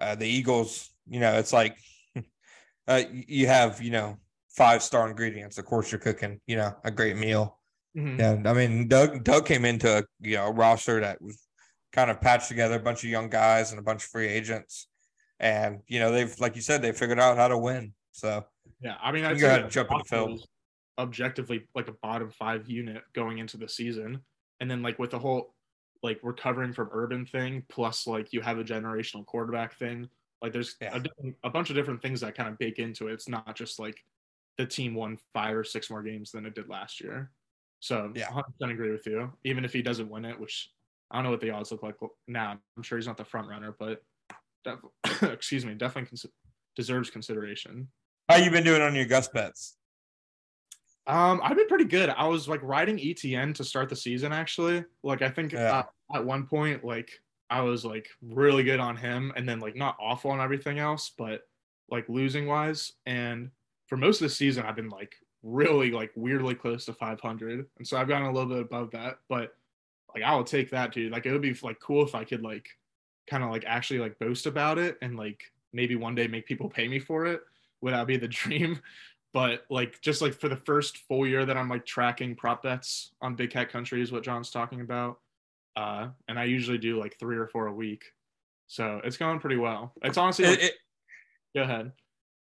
Uh, the Eagles, you know, it's like uh, you have, you know, five star ingredients. Of course, you're cooking, you know, a great meal. Mhm. And I mean, Doug Doug came into a you know a roster that was kind of patched together, a bunch of young guys and a bunch of free agents, and you know they've like you said they figured out how to win. So Yeah, I mean, I'd go ahead and jump into film. Objectively, like a bottom five unit going into the season, and then like with the whole like recovering from urban thing, plus like you have a generational quarterback thing. Like there's Yeah. a, a bunch of different things that kind of bake into it. It's not just like the team won five or six more games than it did last year. So Yeah. 100% agree with you. Even if he doesn't win it, which I don't know what the odds look like now. I'm sure he's not the front runner, but def- excuse me, definitely cons- deserves consideration. how you been doing on your Gus bets? Um, I've been pretty good. I was like riding ETN to start the season actually. Like I think Yeah. uh, at one point, like I was like really good on him, and then like not awful on everything else, but like losing wise. And for most of the season, I've been like really like weirdly close to 500, and so I've gotten a little bit above that. But like I will take that, dude. Like it would be like cool if I could like kind of like actually like boast about it and like maybe one day make people pay me for it. Would that be the dream? but like just like for the first full year that I'm like tracking prop bets on Big Cat Country is what John's talking about. Uh, and I usually do like three or four a week, so it's going pretty well. It's honestly like, It- it- go ahead.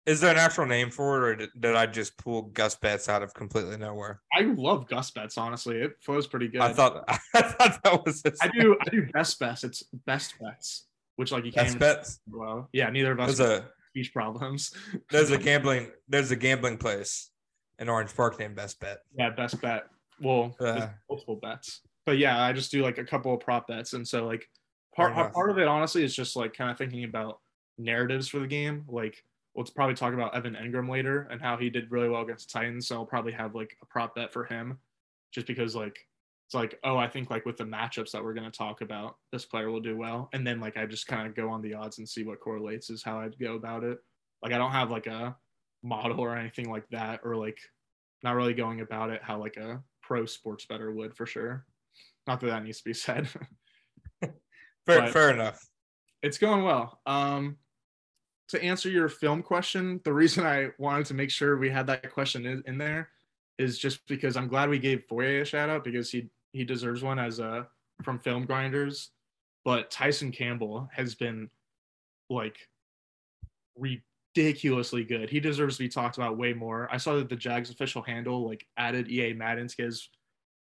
Is there an actual name for it, or did, did I just pull Gus bets out of completely nowhere? I love Gus bets. Honestly, it flows pretty good. I thought I thought that was I do I do best bets. It's best bets, which like you can't Best bets. well. Yeah, neither of us There's a speech problems. there's a gambling there's a gambling place in Orange Park named Best Bet. Yeah, best bet. Well, Uh. multiple bets, but yeah, I just do like a couple of prop bets, and so like part part of it honestly is just like kind of thinking about narratives for the game. Like we'll probably talk about Evan Engram later and how he did really well against the Titans. So I'll probably have like a prop bet for him, just because like it's like oh I think like with the matchups that we're gonna talk about, this player will do well, and then like I just kind of go on the odds and see what correlates is how I'd go about it. Like I don't have like a model or anything like that, or like not really going about it how like a pro sports better would for sure. Not that that needs to be said. Fair, fair enough. it's going well. Um, to answer your film question, the reason I wanted to make sure we had that question in, in there is just because I'm glad we gave Foye a shout out because he he deserves one as a from Film Grinders. But Tyson Campbell has been like ridiculously good. He deserves to be talked about way more. I saw that the Jags official handle like added EA Madden to his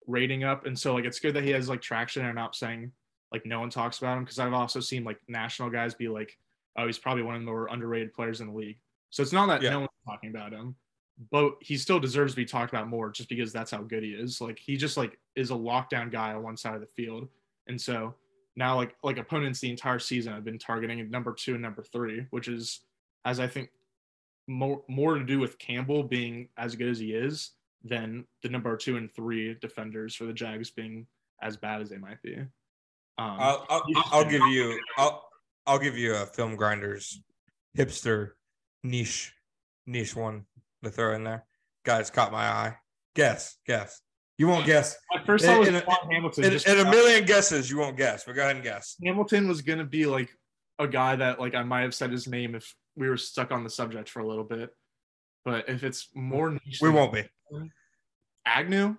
rating up, and so like it's good that he has like traction and I'm not saying like no one talks about him because I've also seen like national guys be like, oh, he's probably one of the more underrated players in the league. So it's not that Yeah. no one's talking about him, but he still deserves to be talked about more just because that's how good he is. Like he just like is a lockdown guy on one side of the field. And so now like like opponents the entire season have been targeting number two and number three, which is as I think more more to do with Campbell being as good as he is than the number two and three defenders for the Jags being as bad as they might be. Um, I'll, I'll, I'll give you I'll I'll give you a film grinders hipster niche niche one to throw in there. Guys caught my eye. Guess, guess. You won't guess. my first thought was in a- Hamilton. In, in a million guesses, you won't guess. But go ahead and guess. Hamilton was gonna be like a guy that like I might have said his name if we were stuck on the subject for a little bit. But if it's more niche, We won't be. Agnew.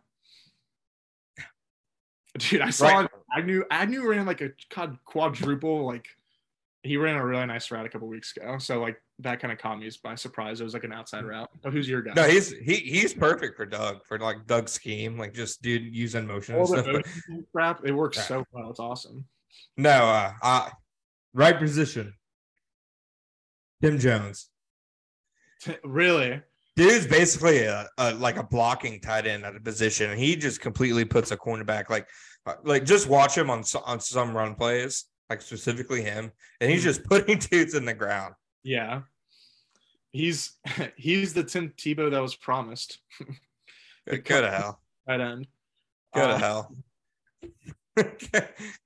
Dude, I saw Right. Agnew. Agnew ran like a quad- quadruple. Like he ran a really nice route a couple weeks ago. So like that kind of caught me by surprise. It was like an outside route. But who's your guy? No, he's he he's perfect for Doug for like Doug's scheme, like just dude using motion all the stuff. Crap. It works Yeah. so well. It's awesome. no, uh, uh right position. Tim Jones. really? Dude's basically a, a like a blocking tight end at a position, and he just completely puts a cornerback like uh, like just watch him on on some run plays, like specifically him, and he's just putting dudes in the ground. Yeah. He's he's the Tim Tebow that was promised. Go to hell. Right end. Go to Uh, hell.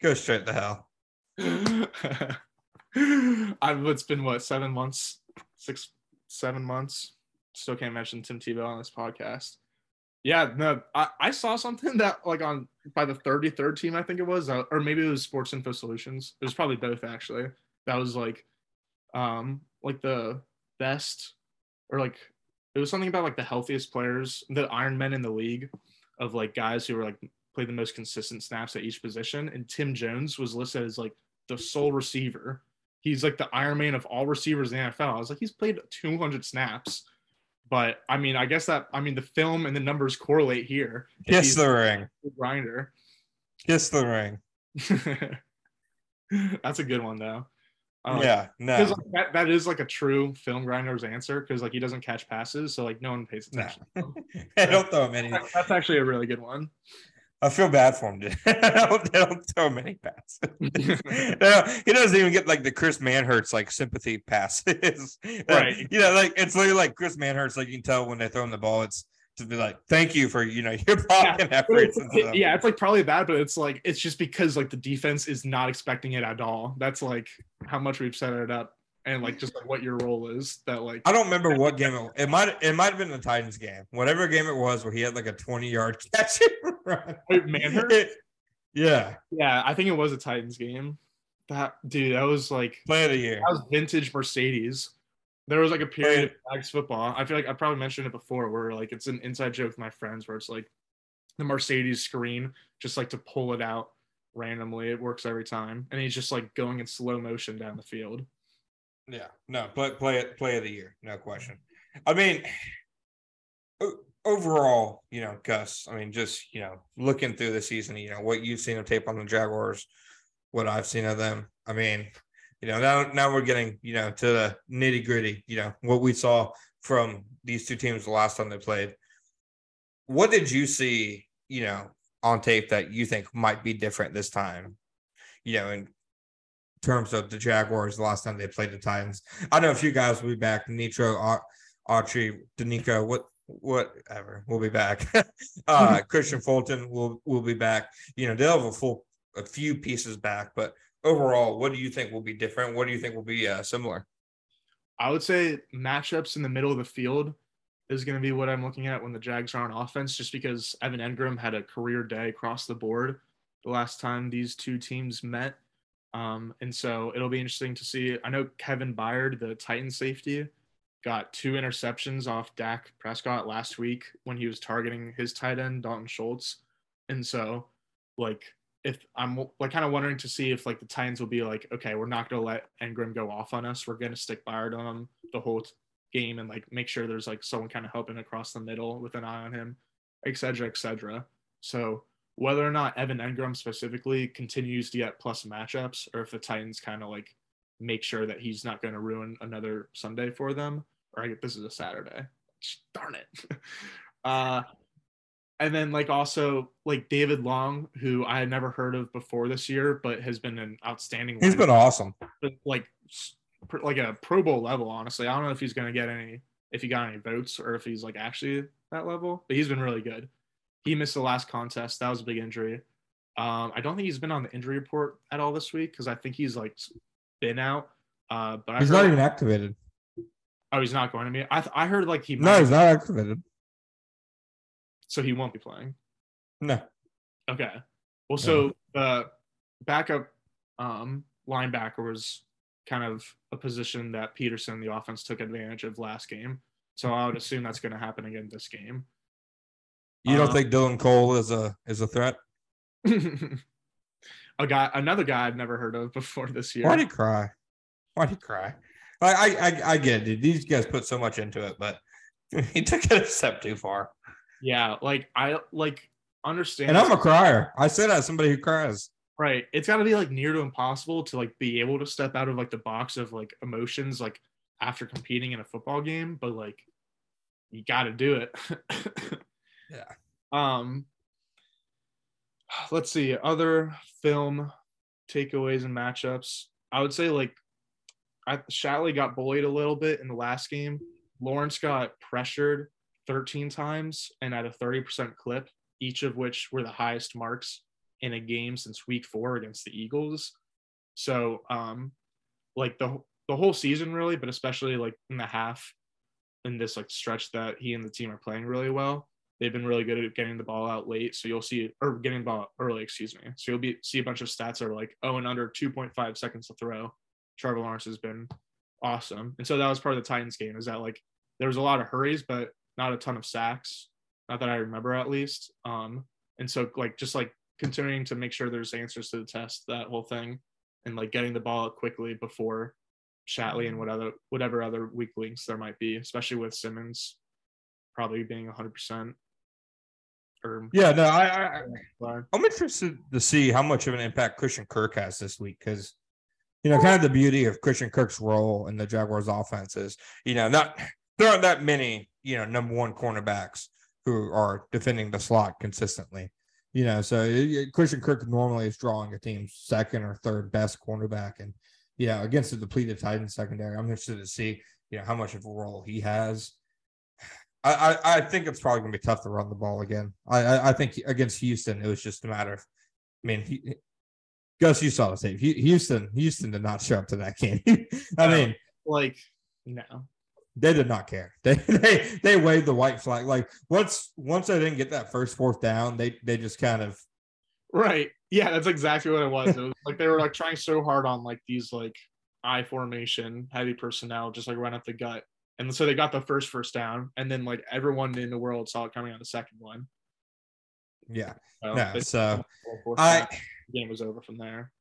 go straight to hell. I've it's been what seven months, six, seven months. Still can't mention Tim Tebow on this podcast. Yeah, no, I, I saw something that like on by the 33rd team, I think it was, uh, or maybe it was Sports Info Solutions. It was probably both actually. That was like, um, like the best, or like it was something about like the healthiest players, the Iron Men in the league, of like guys who were like played the most consistent snaps at each position, and Tim Jones was listed as like the sole receiver. He's like the Iron Man of all receivers in the NFL. I was like, he's played 200 snaps. But I mean, I guess that I mean the film and the numbers correlate here. Kiss the ring. grinder. Kiss the ring. That's a good one though. Um, yeah, no. like, that, that is like a true film grinder's answer because like he doesn't catch passes, so like no one pays No. attention. I don't throw him any. That's actually a really good one. I feel bad for him. Dude. I don't, they don't throw him any passes. He doesn't even get like the Chris Manhertz like sympathy passes. Right. You know, like it's literally like Chris Manhertz. Like you can tell when they throw him the ball, it's to be like, "Thank you for you know your blocking But efforts." it's- stuff. yeah, it's like probably bad, but it's like it's just because like the defense is not expecting it at all. That's like how much we've set it up, and like just like what your role is. That like I don't remember what game it, it might. It might have been the Titans game, whatever game it was, where he had like a twenty-yard catch and run. Wait, Manhertz? It- yeah, yeah, I think it was a Titans game. That dude, that was like play of the year. that was vintage Mercedes. There was like a period of Jags football. I feel like I probably mentioned it before, where like it's an inside joke with my friends, where it's like the Mercedes screen, just like to pull it out randomly. It works every time, and he's just like going in slow motion down the field. Yeah, no, play play play of the year, no question. I mean, overall, you know, Gus. I mean, just you know, looking through the season, you know, what you've seen of tape on the Jaguars, what I've seen of them. I mean, you know, now now we're getting you know to the nitty gritty. You know, what we saw from these two teams the last time they played. What did you see? You know, on tape that you think might be different this time? You know, in terms of the Jaguars the last time they played the Titans. I know a few guys will be back. Nitro, Autry, Denico, what whatever. We'll be back. uh Kristian Fulton will will be back. You know, they'll have a full a few pieces back, but overall, what do you think will be different? What do you think will be uh, similar? I would say matchups in the middle of the field is going to be what I'm looking at when the Jags are on offense, just because Evan Engram had a career day across the board the last time these two teams met. Um, and so it'll be interesting to see. I know Kevin Byard, the Titan safety, got two interceptions off Dak Prescott last week when he was targeting his tight end, Dalton Schultz. And so, like, if I'm like kind of wondering to see if like the Titans will be like, okay, we're not gonna let Engram go off on us. We're gonna stick Byard on him the whole t- game and like make sure there's like someone kind of helping across the middle with an eye on him, et cetera, et cetera. So whether or not Evan Engram specifically continues to get plus matchups, or if the Titans kind of like make sure that he's not going to ruin another Sunday for them, or I, this is a Saturday. Darn it. uh, and then like also like David Long, who I had never heard of before this year, but has been an outstanding. He's been awesome. like like a Pro Bowl level. Honestly, I don't know if he's gonna get any if he got any votes or if he's like actually that level, but he's been really good. He missed the last contest. That was a big injury. Um, I don't think he's been on the injury report at all this week because I think he's like been out. Uh, but he's not even activated. Oh, he's not going to be. I th- I heard like he. No, he's not activated. So he won't be playing. No. Okay. Well, so the backup um, linebacker was kind of a position that Pederson, the offense, took advantage of last game. So I would assume that's going to happen again this game. You don't um, think Dylan Cole is a is a threat? a guy, another guy I've never heard of before this year. Why'd he cry? Why'd he cry? I, I, I get it. These guys put so much into it, but he took it a step too far. Yeah, like I like understand. And I'm a crier. I said as somebody who cries. Right. It's got to be like near to impossible to like be able to step out of like the box of like emotions like after competing in a football game, but like you got to do it. yeah. Um let's see other film takeaways and matchups. I would say like I Shatley got bullied a little bit in the last game. Lawrence got pressured 13 times and at a 30% clip, each of which were the highest marks in a game since week four against the Eagles. So um like the the whole season really, but especially like in the half in this like stretch that he and the team are playing really well. They've been really good at getting the ball out late. So you'll see, or getting the ball early, excuse me. So you'll be see a bunch of stats that are like, oh, and under 2.5 seconds to throw. Trevor Lawrence has been awesome. And so that was part of the Titans game is that like there was a lot of hurries, but not a ton of sacks. Not that I remember at least. Um, and so like just like continuing to make sure there's answers to the test, that whole thing, and like getting the ball out quickly before Shatley and what other whatever other weak links there might be, especially with Simmons probably being 100%. Or yeah, no, I, I I'm interested to see how much of an impact Christian Kirk has this week because you know, kind of the beauty of Christian Kirk's role in the Jaguars offense is, you know, not there aren't that many, you know, number one cornerbacks who are defending the slot consistently. You know, so it, Christian Kirk normally is drawing a team's second or third best cornerback, and yeah, against the depleted Titans secondary, I'm interested to see you know how much of a role he has. I, I, I think it's probably going to be tough to run the ball again. I, I, I think against Houston, it was just a matter of, I mean, he, Gus, you saw the tape. Houston, Houston did not show up to that game. I mean, like, no, they did not care. They they they waved the white flag. Like once once they didn't get that first fourth down, they they just kind of right. Yeah, that's exactly what it was. It was like they were like trying so hard on like these like I formation, heavy personnel, just like run up the gut. And so they got the first first down, and then like everyone in the world saw it coming on the second one. Yeah. So, no, so I game was over from there.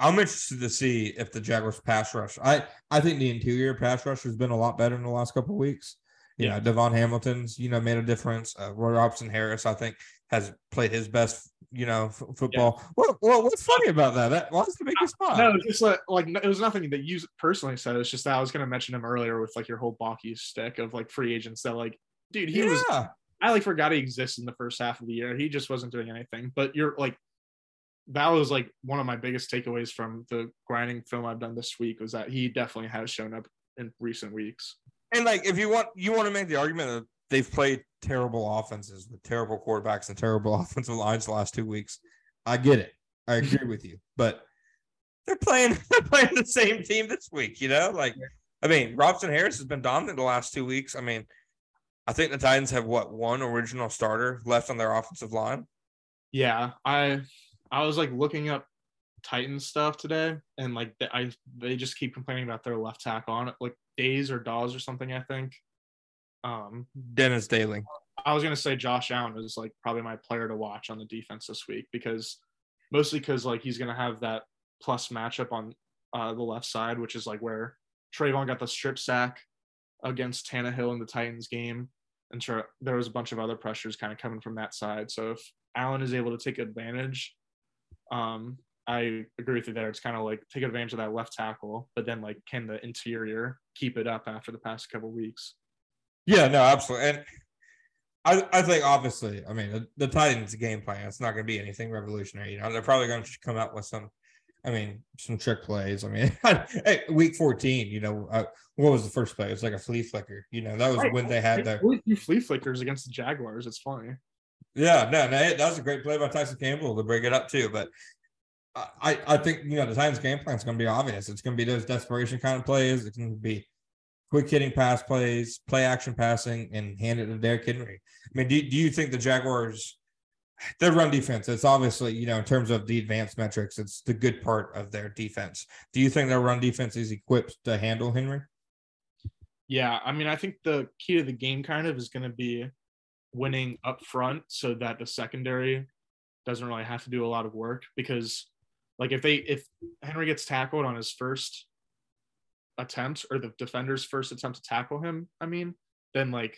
I'm interested to see if the Jaguars pass rush. I I think the interior pass rush has been a lot better in the last couple of weeks. You yeah. know, DaVon Hamilton's, you know, made a difference. Uh, Roy Robertson Harris, I think, has played his best, you know, f- football. Yeah. What, what, what's funny about that? That what's the biggest spot? No, just like, like it was nothing that you personally said. It's just that I was going to mention him earlier with like your whole Baalke stick of like free agents that like, dude, he yeah. was. I like forgot he existed in the first half of the year. He just wasn't doing anything. But you're like that was like one of my biggest takeaways from the grinding film I've done this week was that he definitely has shown up in recent weeks. And like, if you want, you want to make the argument that they've played terrible offenses with terrible quarterbacks and terrible offensive lines the last two weeks. I get it. I mm-hmm. agree with you, but they're playing they're playing the same team this week. You know, like I mean, Robertson Harris has been dominant the last two weeks. I mean, I think the Titans have what one original starter left on their offensive line. Yeah, I I was like looking up Titans stuff today, and like they, I they just keep complaining about their left tackle on it, like Days or Dawes or something. I think. Um, Dennis Daley. I was gonna say Josh Allen is like probably my player to watch on the defense this week because mostly because like he's gonna have that plus matchup on uh, the left side, which is like where Travon got the strip sack against Tannehill in the Titans game. And sure, there was a bunch of other pressures kind of coming from that side. So if Allen is able to take advantage um, I agree with you there. It's kind of like take advantage of that left tackle, but then like can the interior keep it up after the past couple weeks? Yeah, no, absolutely. And I, I think obviously, I mean, the, the Titans' game plan, it's not going to be anything revolutionary. You know, they're probably going to come out with some, I mean, some trick plays. I mean, hey, week 14, you know, uh, what was the first play? It was like a flea flicker. You know, that was Right. when they had the, do flea flickers against the Jaguars. It's funny. yeah, no, no, that was a great play by Tyson Campbell to bring it up too. But I, I think, you know, the Titans' game plan is going to be obvious. It's going to be those desperation kind of plays. It's going to be quick hitting pass plays, play action passing, and hand it to Derrick Henry. I mean, do, do you think the Jaguars, their run defense, it's obviously, you know, in terms of the advanced metrics, it's the good part of their defense. Do you think their run defense is equipped to handle Henry? Yeah, I mean, I think the key to the game kind of is going to be winning up front so that the secondary doesn't really have to do a lot of work because like if they if Henry gets tackled on his first attempt or the defender's first attempt to tackle him, I mean, then like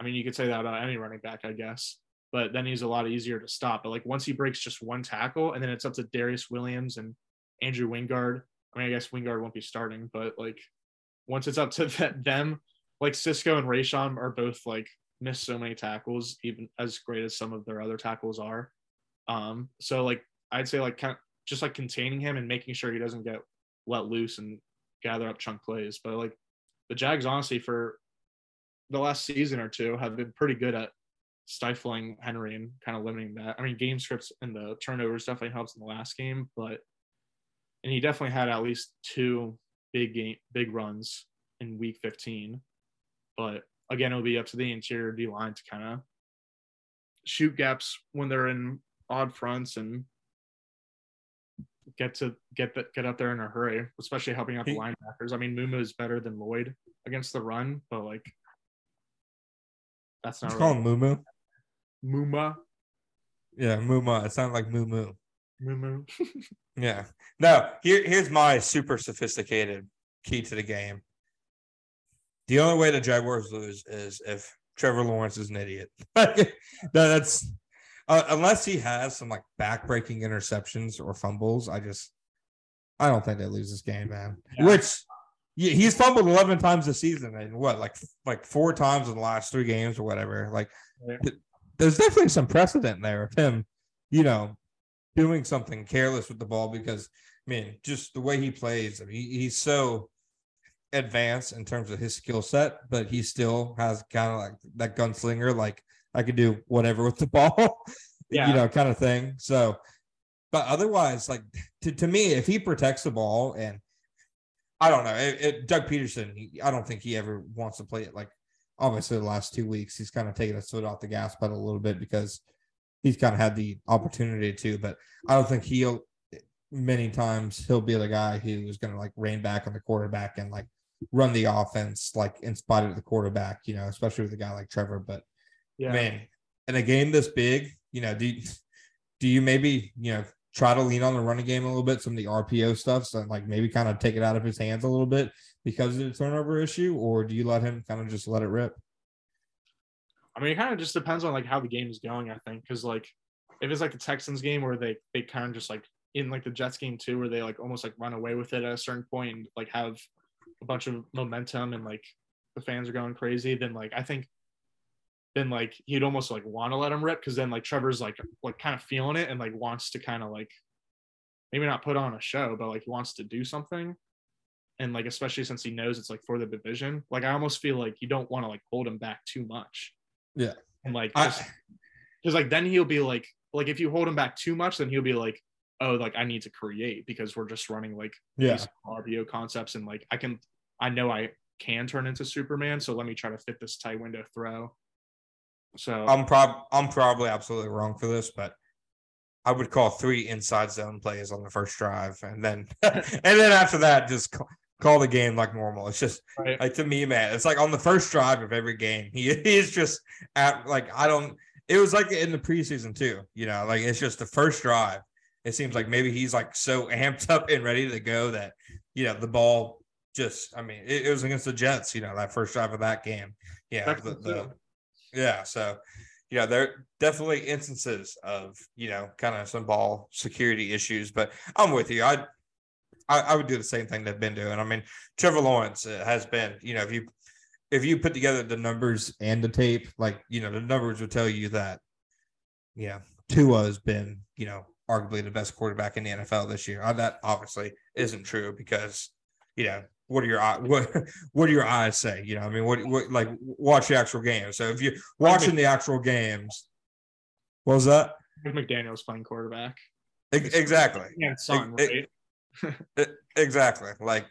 I mean, you could say that about any running back, I guess. But then he's a lot easier to stop. But like once he breaks just one tackle, and then it's up to Darious Williams and Andrew Wingard. I mean, I guess Wingard won't be starting, but like once it's up to that, them, like Cisco and Rayshawn are both like missed so many tackles, even as great as some of their other tackles are. Um, so like I'd say like kind of just like containing him and making sure he doesn't get let loose and gather up chunk plays. But like the Jags, honestly, for the last season or two, have been pretty good at stifling Henry and kind of limiting that. I mean, game scripts and the turnovers definitely helps in the last game, but and he definitely had at least two big game big runs in week 15. But again, it'll be up to the interior D line to kind of shoot gaps when they're in odd fronts and get to get that get up there in a hurry, especially helping out the He- linebackers. I mean, Mumu is better than Lloyd against the run, but like that's not Let's call really him Moo Moo. Muma. Yeah, Moo It sounded like Moo. Mumu. Yeah. No, here, here's my super sophisticated key to the game. The only way the Jaguars lose is if Trevor Lawrence is an idiot. No, that's uh, unless he has some like backbreaking interceptions or fumbles. I just I don't think they lose this game, man. Yeah. Which yeah, he's fumbled eleven times this season, and what like like four times in the last three games or whatever. Like Yeah. th- there's definitely some precedent there of him, you know, doing something careless with the ball because I mean, just the way he plays, I mean, he, he's so advanced in terms of his skill set, but he still has kind of like that gunslinger, like I could do whatever with the ball, Yeah. you know, kind of thing. So, but otherwise, like to, to me, if he protects the ball and I don't know, it, it, Doug Pederson, he, I don't think he ever wants to play it like obviously the last two weeks, he's kind of taken his foot off the gas pedal a little bit because he's kind of had the opportunity to, but I don't think he'll many times he'll be the guy who's going to like rein back on the quarterback and like run the offense like in spite of the quarterback, you know, especially with a guy like Trevor. But Yeah. man, in a game this big, you know, do you, do you maybe you know try to lean on the running game a little bit, some of the RPO stuff, so like maybe kind of take it out of his hands a little bit because of the turnover issue, or do you let him kind of just let it rip? I mean, it kind of just depends on like how the game is going. I think because like if it's like the Texans game where they they kind of just like in like the Jets game too, where they like almost like run away with it at a certain point and like have a bunch of momentum and like the fans are going crazy, then like I think then like he'd almost like want to let him rip because then like Trevor's like like kind of feeling it and like wants to kind of like maybe not put on a show, but like he wants to do something. And like especially since he knows it's like for the division, like I almost feel like you don't want to like hold him back too much. Yeah. And like I, because like then he'll be like like if you hold him back too much, then he'll be like, oh, like I need to create because we're just running like yeah, these RPO concepts and like I can I know I can turn into Superman, so let me try to fit this tight window throw. So I'm prob I'm probably absolutely wrong for this, but I would call three inside zone plays on the first drive, and then and then after that, just call, call the game like normal. It's just right, like to me, man. It's like on the first drive of every game, he, he is just at like I don't. It was like in the preseason too, you know. Like it's just the first drive. It seems like maybe he's like so amped up and ready to go that you know the ball just. I mean, it, it was against the Jets, you know, that first drive of that game. Yeah, the, the. Yeah. So, yeah, there are definitely instances of you know kind of some ball security issues, but I'm with you. I, I I would do the same thing they've been doing. I mean, Trevor Lawrence uh, has been, you know, if you if you put together the numbers and the tape, like you know, the numbers would tell you that, yeah, Tua has been, you know, arguably the best quarterback in the NFL this year. Uh, that obviously isn't true because, you know, what do your what what do your eyes say? You know, I mean, what what like watch the actual game. So if you're watching the actual games, what was that? McDaniel's playing quarterback. Exactly. Yeah, son, right? Exactly. Like,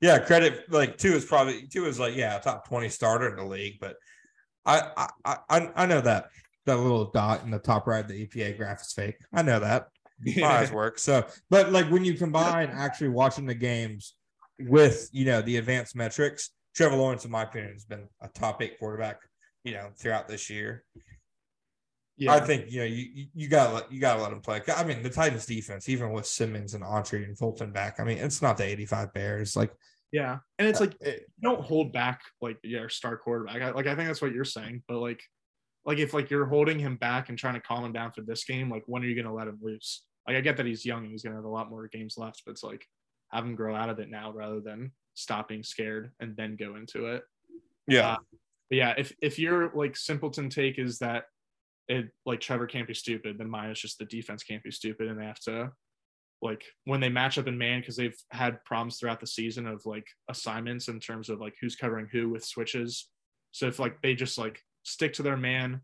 yeah, credit like two is probably two is like yeah, top twenty starter in the league, but I I I, I know that that little dot in the top right of the EPA graph is fake. I know that. My eyes work. So, but like when you combine actually watching the games with you know the advanced metrics, Trevor Lawrence, in my opinion, has been a top eight quarterback. You know, throughout this year, yeah. I think you know you you- you gotta let you gotta let him play. I mean, the Titans defense, even with Simmons and Autry and Fulton back, I mean, it's not the eighty-five Bears. Like, yeah. And it's uh, like it- don't hold back like your star quarterback. I, like I think that's what you're saying, but like like if like you're holding him back and trying to calm him down for this game, like when are you going to let him loose? Like I get that he's young and he's going to have a lot more games left, but it's like have them grow out of it now rather than stop being scared and then go into it. yeah, Uh, But yeah, if if your like simpleton take is that it like Trevor can't be stupid, then mine is just the defense can't be stupid and they have to like when they match up in man because they've had problems throughout the season of like assignments in terms of like who's covering who with switches. So if like they just like stick to their man,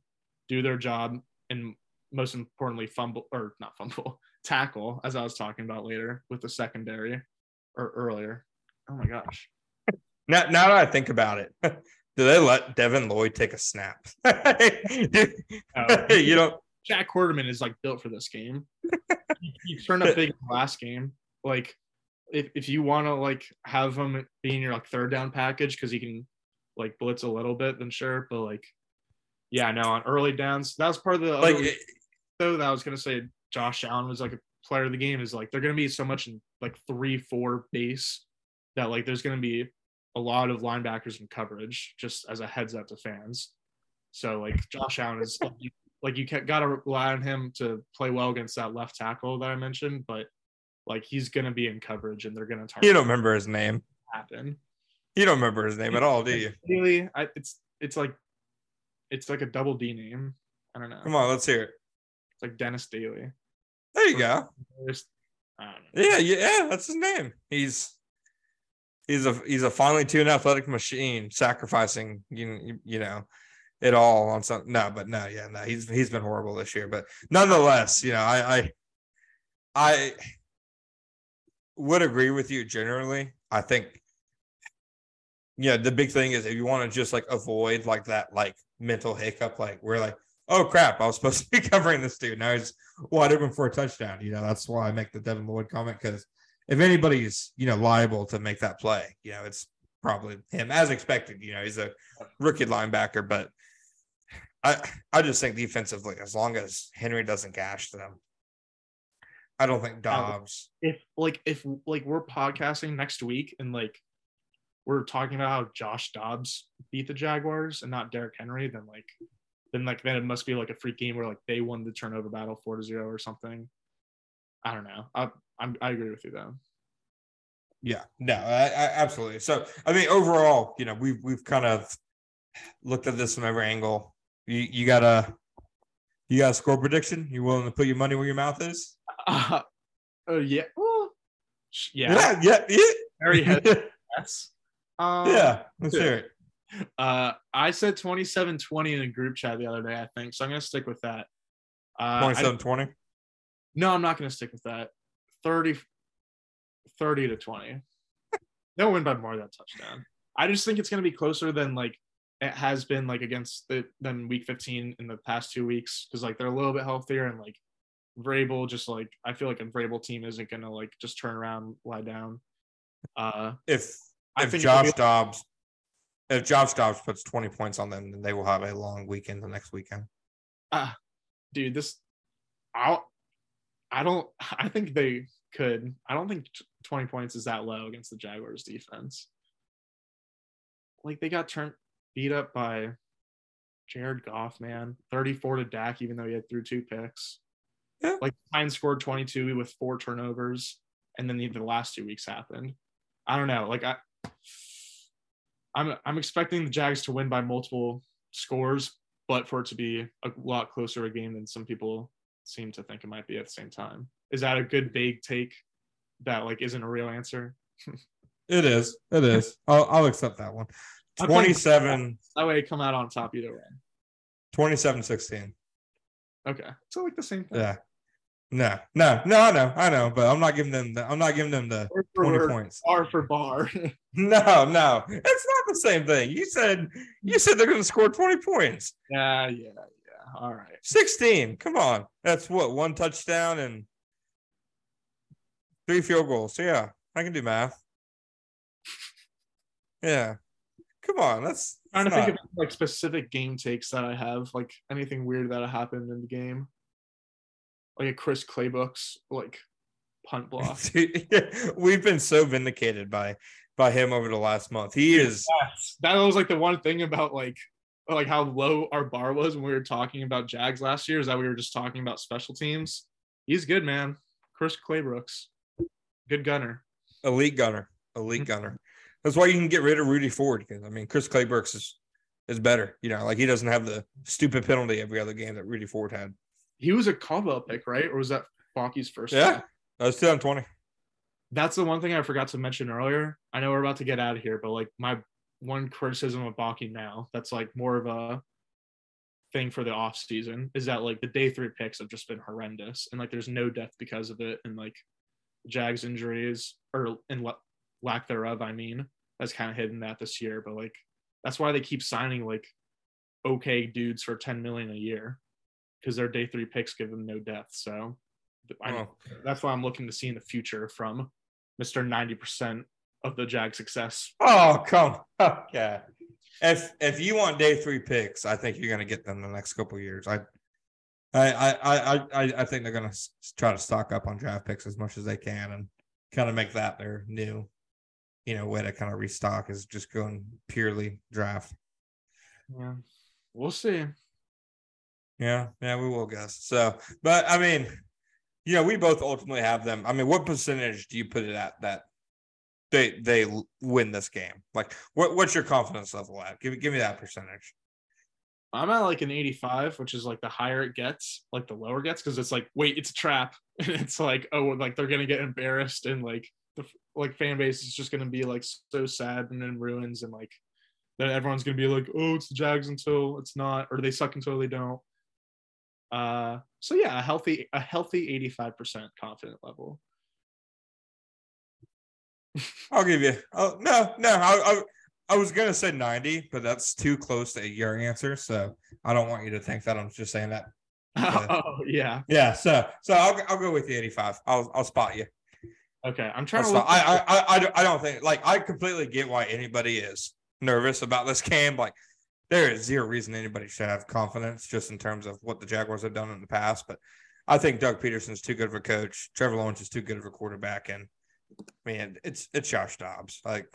do their job, and most importantly fumble or not fumble tackle as I was talking about later with the secondary or earlier. Oh my gosh. now now that I think about it, do they let Devin Lloyd take a snap? Dude, Oh. you know, Shaq Quarterman is like built for this game. he, he turned up big in the last game. Like, if, if you want to like have him be in your like third down package because he can like blitz a little bit, then sure. But like, yeah, no, on early downs, that was part of the like other though that I was gonna say. Josh Allen was like a player of the game. Is like they're gonna be so much in like three, four base that like there's gonna be a lot of linebackers in coverage. Just as a heads up to fans. So like Josh Allen is like you, like you got to rely on him to play well against that left tackle that I mentioned, but like he's gonna be in coverage and they're gonna target you don't remember his name. happen. You don't remember his name at all, do you? Really, I, it's it's like it's like a double D name. I don't know. Come on, let's hear it. It's like Dennis Daley. There you go. There's, I don't know. Yeah, yeah, that's his name. He's he's a he's a finely tuned athletic machine, sacrificing you you know it all on some. No, but no, yeah, no, he's he's been horrible this year. But nonetheless, you know, I I I would agree with you generally. I think yeah, the big thing is if you want to just like avoid like that like mental hiccup, like we're like, oh crap, I was supposed to be covering this dude. Now he's wide open for a touchdown. You know, that's why I make the Devin Lloyd comment because if anybody's you know liable to make that play, you know, it's probably him as expected. You know, he's a rookie linebacker, but I I just think defensively, as long as Henry doesn't gash them, I don't think Dobbs. if like if like we're podcasting next week and like we're talking about how Josh Dobbs beat the Jaguars and not Derrick Henry, then like then like then it must be like a freak game where like they won the turnover battle four to zero or something. I don't know. I I'm, I agree with you though. Yeah, no, I, I, absolutely. So, I mean, overall, you know, we've we've kind of looked at this from every angle. You you got a you got a score prediction? You willing to put your money where your mouth is? Uh, oh yeah. Well, yeah. yeah, yeah, yeah. Very heavy. Yes. Um, yeah. Let's hear it. Uh, I said 27-20 in a group chat the other day, I think. So I'm gonna stick with that. Uh, I- Twenty-seven twenty. no, I'm not gonna stick with that. 30, 30 to 20. They'll win by more than that touchdown. I just think it's gonna be closer than like it has been like against the than week 15 in the past two weeks because like they're a little bit healthier and like Vrabel just like I feel like a Vrabel team isn't gonna like just turn around, lie down. Uh, If if Josh be- Dobbs if Josh Dobbs puts twenty points on them, then they will have a long weekend the next weekend. ah, dude, this I'll I don't I think they could. I don't think 20 points is that low against the Jaguars defense. Like they got turned beat up by Jared Goff, man. 34 to Dak, even though he had threw two picks. Yeah. Like Pine scored 22 with four turnovers, and then the, the last two weeks happened. I don't know. Like I I'm I'm expecting the Jags to win by multiple scores, but for it to be a lot closer a game than some people seem to think it might be at the same time. Is that a good vague take that like isn't a real answer? It is. It is. I'll, I'll accept that one. 27, That way, come out on top either way. 27 16. Okay, so like the same thing. Yeah. No, no, no, I know, I know, but I'm not giving them the I'm not giving them the for 20 word, points. bar for bar. No, no, it's not the same thing. You said you said they're gonna score 20 points. yeah, yeah, yeah. All right. 16. Come on. That's what one touchdown and three field goals. So yeah, I can do math. Yeah. Come on. That's trying to that's think not- of like specific game takes that I have, like anything weird that happened in the game, like a Chris Claybrooks like punt block. We've been so vindicated by by him over the last month. He is Yes, that was like the one thing about like like how low our bar was when we were talking about Jags last year is that we were just talking about special teams. He's good, man. Chris Claybrooks, good gunner. elite gunner. Elite mm-hmm. gunner. That's why you can get rid of Rudy Ford because I mean Chris Claybrooks is is better. You know, like he doesn't have the stupid penalty every other game that Rudy Ford had. He was a Caldwell pick, right? Or was that Baalke's first? Yeah. pick? That was 2020. that's the one thing I forgot to mention earlier. I know we're about to get out of here, but like my one criticism of Baalke now, that's like more of a thing for the off season, is that like the day three picks have just been horrendous, and like there's no depth because of it, and like Jags injuries or and la- lack thereof, I mean, has kind of hidden that this year. But like that's why they keep signing like okay dudes for 10 million a year because their day three picks give them no depth. So I Oh. that's why I'm looking to see in the future from Mr. 90% of the Jag success. Oh, come okay. If if you want day three picks, I think you're gonna get them the next couple of years. I I I I I I think they're gonna s- try to stock up on draft picks as much as they can and kind of make that their new, you know, way to kind of restock is just going purely draft. Yeah. We'll see. Yeah, yeah, we will guess. So, but I mean, you know, we both ultimately have them. I mean, what percentage do you put it at that they they win this game? Like, what what's your confidence level at? Give me give me that percentage. I'm at like an 85, which is like the higher it gets, like the lower gets, because it's like, wait, it's a trap. And it's like, oh, like they're gonna get embarrassed and like the like fan base is just gonna be like so sad and in ruins and like then everyone's gonna be like, oh, it's the Jags until it's not, or they suck until they don't. Uh so yeah, a healthy, a healthy 85% confident level. I'll give you. Oh no, no. I, I I was gonna say ninety, but that's too close to your answer. So I don't want you to think that I'm just saying that. Yeah. oh yeah. Yeah. So so I'll I'll go with the eighty five. I'll I'll spot you. Okay. I'm trying I'll to spot- I, I I I don't think like I completely get why anybody is nervous about this game. Like there is zero reason anybody should have confidence just in terms of what the Jaguars have done in the past. But I think Doug Pederson's too good of a coach. Trevor Lawrence is too good of a quarterback, and man, it's it's Josh Dobbs. Like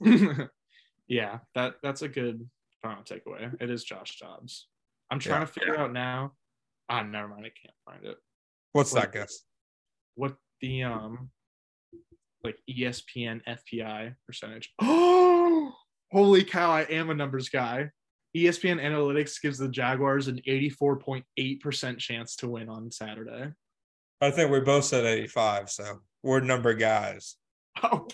yeah, that that's a good final takeaway. It is Josh Dobbs. I'm trying Yeah. to figure out now. Ah, never mind. I can't find it. what's What- that guess? What the um like ESPN FPI percentage? Oh, holy cow! I am a numbers guy. ESPN Analytics gives the Jaguars an 84.8% chance to win on Saturday. I think we both said 85, so we're number guys. Oh,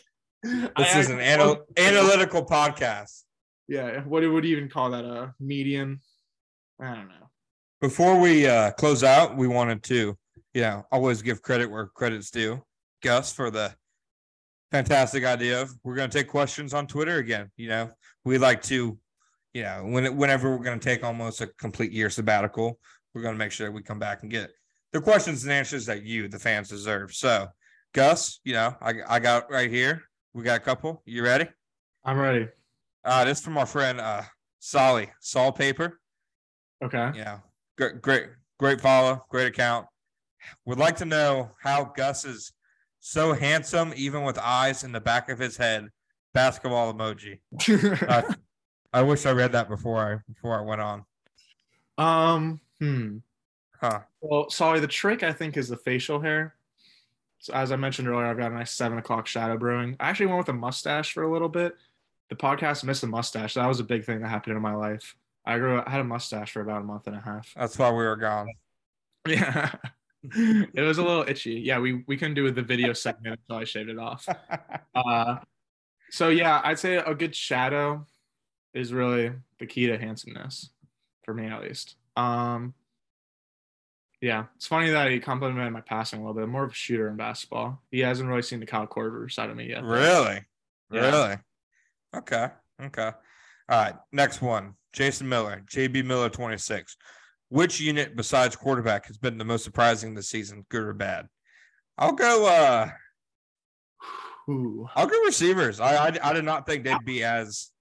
This is an anal- analytical podcast. Yeah, what would you even call that? A median? I don't know. Before we uh, close out, we wanted to, you know, always give credit where credit's due. Gus for the fantastic idea of we're going to take questions on Twitter again. You know, we like to, you know, when whenever we're going to take almost a complete year sabbatical, we're going to make sure we come back and get the questions and answers that you, the fans, deserve. So, Gus, you know, I I got right here. We got a couple. You ready? I'm ready. Uh, this from our friend uh Solly Saul Paper. Okay. Yeah. great, great, great follow, great account. Would like to know how Gus is so handsome, even with eyes in the back of his head. Basketball emoji. Uh, I wish I read that before I before I went on. um. Hmm. Huh. Well, sorry. The trick I think is the facial hair. So as I mentioned earlier, I've got a nice seven o'clock shadow brewing. I actually went with a mustache for a little bit. the podcast missed a mustache. That was a big thing that happened in my life. I grew I had a mustache for about a month and a half. That's why we were gone. Yeah. it was a little itchy. Yeah, we we couldn't do with the video segment until I shaved it off. Uh so yeah, I'd say a good shadow is really the key to handsomeness for me at least. Um yeah, it's funny that he complimented my passing a little bit. I'm more of a shooter in basketball. He hasn't really seen the Kyle Korver side of me yet. really? Yeah. Really? Okay. Okay. All right. Next one. Jason Miller, JB Miller 26. Which unit besides quarterback has been the most surprising this season, good or bad? I'll go uh Ooh. I'll go receivers. I, I I did not think they'd be as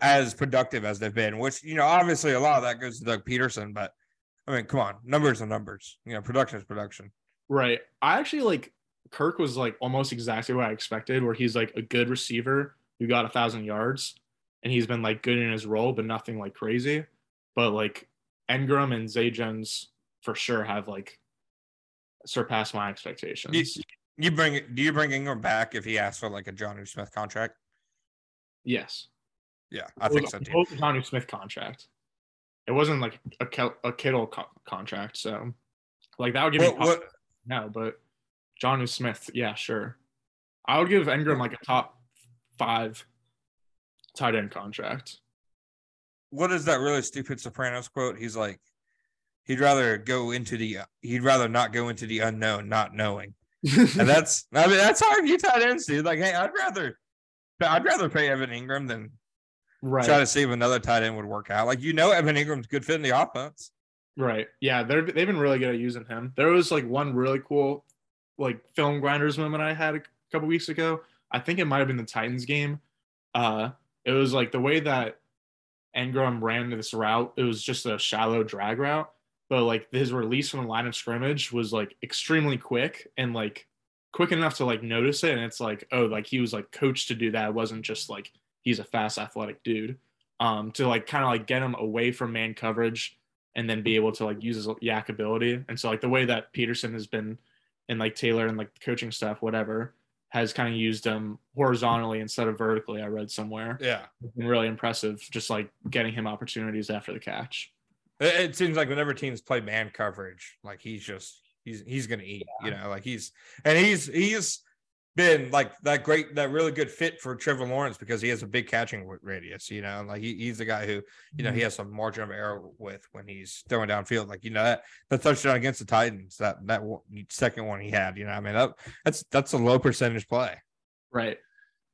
as productive as they've been, which you know, obviously a lot of that goes to Doug Pederson, but I mean, come on, numbers are numbers. You know, production is production. Right. I actually like Kirk was like almost exactly what I expected, where he's like a good receiver who got a thousand yards and he's been like good in his role, but nothing like crazy. But like Engram and Zay Jones for sure have like surpassed my expectations. You, you bring do you bring Engram back if he asks for like a Jonnu Smith contract? yes. Yeah, I think so It too. was a Jonnu Smith contract. It wasn't like a, Kel- a Kittle co- contract. So like that would give What, me what, no, but Jonnu Smith, yeah, sure. I would give Engram like a top five tight end contract. what is that really stupid Sopranos quote? He's like, he'd rather go into the he'd rather not go into the unknown, not knowing. And that's I mean that's how I view tight ends, dude. Like, hey, I'd rather I'd rather pay Evan Engram than right. try to see if another tight end would work out. Like you know Evan Engram's good fit in the offense. Right. Yeah, they're they've been really good at using him. There was like one really cool like film grinders moment I had a couple weeks ago. I think it might have been the Titans game. Uh it was like the way that Engram ran this route, it was just a shallow drag route, but like his release from the line of scrimmage was like extremely quick and like quick enough to like notice it and it's like oh like he was like coached to do that. It wasn't just like he's a fast athletic dude. Um to like kind of like get him away from man coverage and then be able to like use his YAC ability. And so like the way that Pederson has been and like Taylor and like coaching staff, whatever, has kind of used him horizontally instead of vertically. I read somewhere. Yeah. Really impressive, just like getting him opportunities after the catch. It, it seems like whenever teams play man coverage, like he's just he's he's gonna eat, you know, like he's and he's he's been like that great that really good fit for Trevor Lawrence because he has a big catching radius, you know, like he, he's the guy who you know he mm-hmm. has some margin of error with when he's throwing downfield, like you know that the touchdown against the Titans that that second one he had, you know, I mean that that's that's a low percentage play. Right.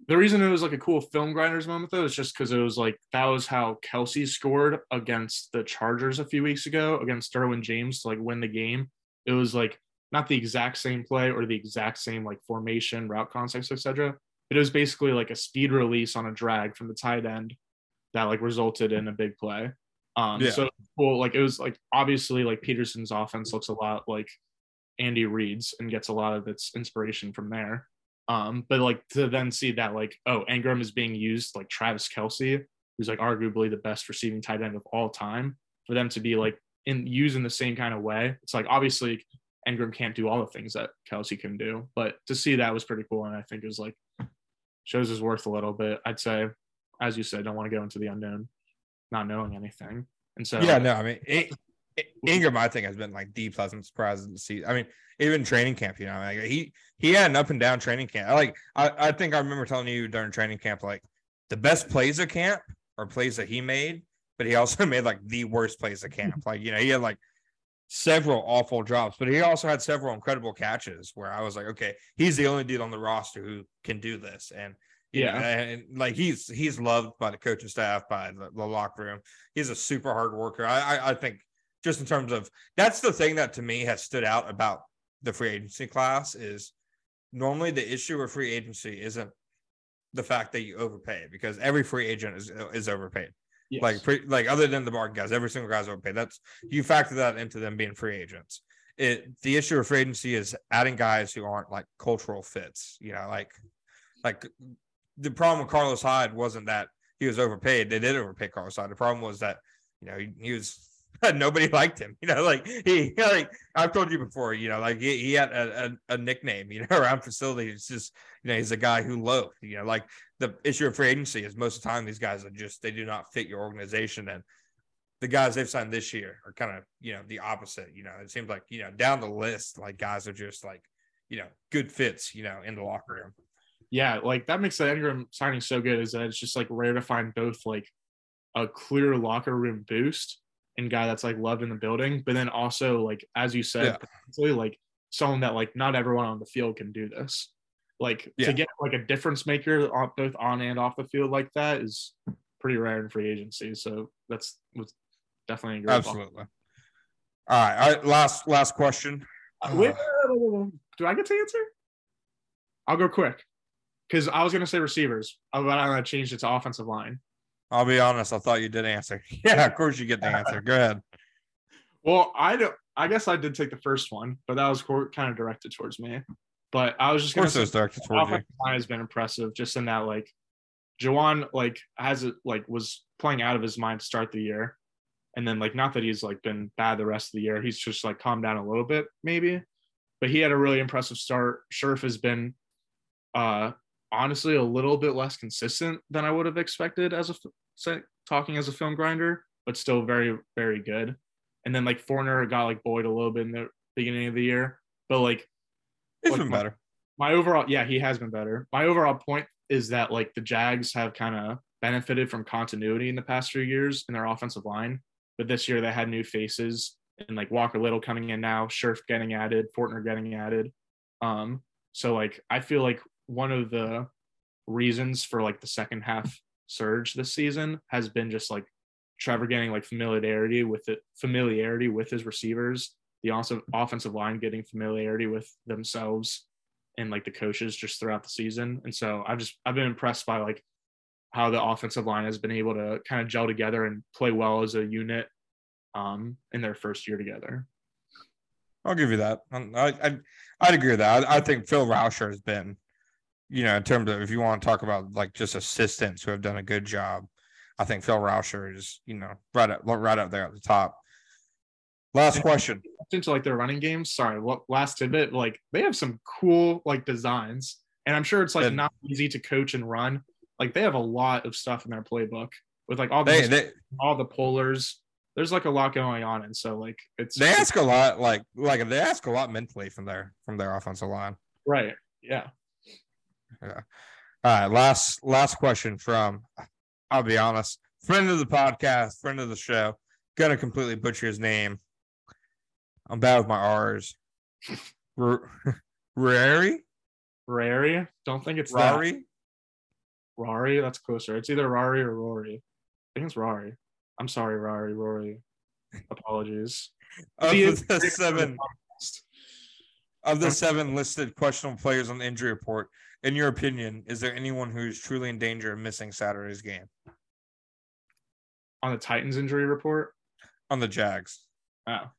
The reason it was like a cool film grinders moment though is just because it was like that was how Kelce scored against the Chargers a few weeks ago against Derwin James to like win the game. It was like not the exact same play or the exact same like formation, route concepts, etc. But it was basically like a speed release on a drag from the tight end that like resulted in a big play. Um Yeah. so cool. Like it was like obviously like Pederson's offense looks a lot like Andy Reid's and gets a lot of its inspiration from there. Um, but like to then see that like, oh, Engram is being used like Travis Kelce, who's like arguably the best receiving tight end of all time, for them to be like in using the same kind of way. It's like obviously Engram can't do all the things that Kelce can do, but to see that was pretty cool. And I think it was like shows his worth a little bit. I'd say, as you said, don't want to go into the unknown, not knowing anything. And so Yeah, no, I mean it, it- Engram, I think, has been like the pleasant surprise to see. I mean, even training camp, you know, like he he had an up and down training camp. I like I, I think I remember telling you during training camp, like the best plays of camp are plays that he made, but he also made like the worst plays of camp. Like, you know, he had like several awful drops, but he also had several incredible catches where I was like, okay, he's the only dude on the roster who can do this. And you know, Yeah. and like he's he's loved by the coaching staff, by the, the locker room. He's a super hard worker. I, I I think just in terms of that's the thing that to me has stood out about the free agency class is normally the issue with free agency isn't the fact that you overpay because every free agent is is overpaid. Yes. Like pre, like other than the market guys, every single guy's overpaid. That's you factor that into them being free agents. It the issue of free agency is adding guys who aren't like cultural fits. You know, like like the problem with Carlos Hyde wasn't that he was overpaid. They did overpay Carlos Hyde. The problem was that you know he, he was nobody liked him. You know, like he like I've told you before. You know, like he, he had a, a, a nickname. You know, around facility. It's just you know he's a guy who loafed. You know, like the issue of free agency is most of the time these guys are just they do not fit your organization and the guys they've signed this year are kind of you know the opposite you know it seems like you know down the list like guys are just like you know good fits you know in the locker room Yeah, like that makes the Engram signing so good is that it's just like rare to find both like a clear locker room boost and guy that's like loved in the building, but then also like as you said, Yeah. like someone that like not everyone on the field can do this. Like Yeah. to get like a difference maker on both on and off the field like that is pretty rare in free agency. So that's was definitely a great absolutely all right, all right last last question Uh, wait. do I get to answer? I'll go quick because I was gonna say receivers, uh, but I changed it to offensive line. I'll be honest i thought you did answer yeah of course you get the answer go ahead Well, I don't. I guess I did take the first one, but that was kind of directed towards me. But I was just course it say directed towards you has been impressive, just in that like, Jawaan like has it like was playing out of his mind to start the year, and then like not that he's like been bad the rest of the year. He's just like calmed down a little bit maybe, but he had a really impressive start. Scherff has been, uh, honestly a little bit less consistent than I would have expected as a talking as a film grinder, but still very very good. And then like Fortner got like Boyd a little bit in the beginning of the year, but like it's Look, been my- better. my overall yeah he has been better. My overall point is that like the jags have kind of benefited from continuity in the past few years in their offensive line but this year they had new faces and like walker little coming in now Scherff getting added fortner getting added. Um so like i feel like one of the reasons for like the second half surge this season has been just like trevor getting like familiarity with it familiarity with his receivers the offensive line getting familiarity with themselves and like the coaches just throughout the season. And so I've just I've been impressed by like how the offensive line has been able to kind of gel together and play well as a unit um in their first year together. I'll give you that. I, I I'd agree with that. I, I think Phil Rauscher has been, you know, in terms of if you want to talk about like just assistants who have done a good job, I think Phil Rauscher is, you know, right up right up there at the top. Last question. Into like their running games. Sorry, last tidbit, like they have some cool like designs. And I'm sure it's like And- not easy to coach and run. Like they have a lot of stuff in their playbook with like all the They they all the polars. There's like a lot going on. And so like it's they ask a lot, like like they ask a lot mentally from their from their offensive line. right. Yeah. All right, last last question from I'll be honest, friend of the podcast, friend of the show. Gonna completely butcher his name. I'm bad with my R's. R- Rary? Rari. Don't think it's that. Rari? Rari, that's closer. It's either Rari or Rory. I think it's Rari. I'm sorry, Rari, Rory. Apologies. Of He the, seven of the seven listed questionable players on the injury report, in your opinion, is there anyone who's truly in danger of missing Saturday's game On the Titans injury report. on the Jags? Oh.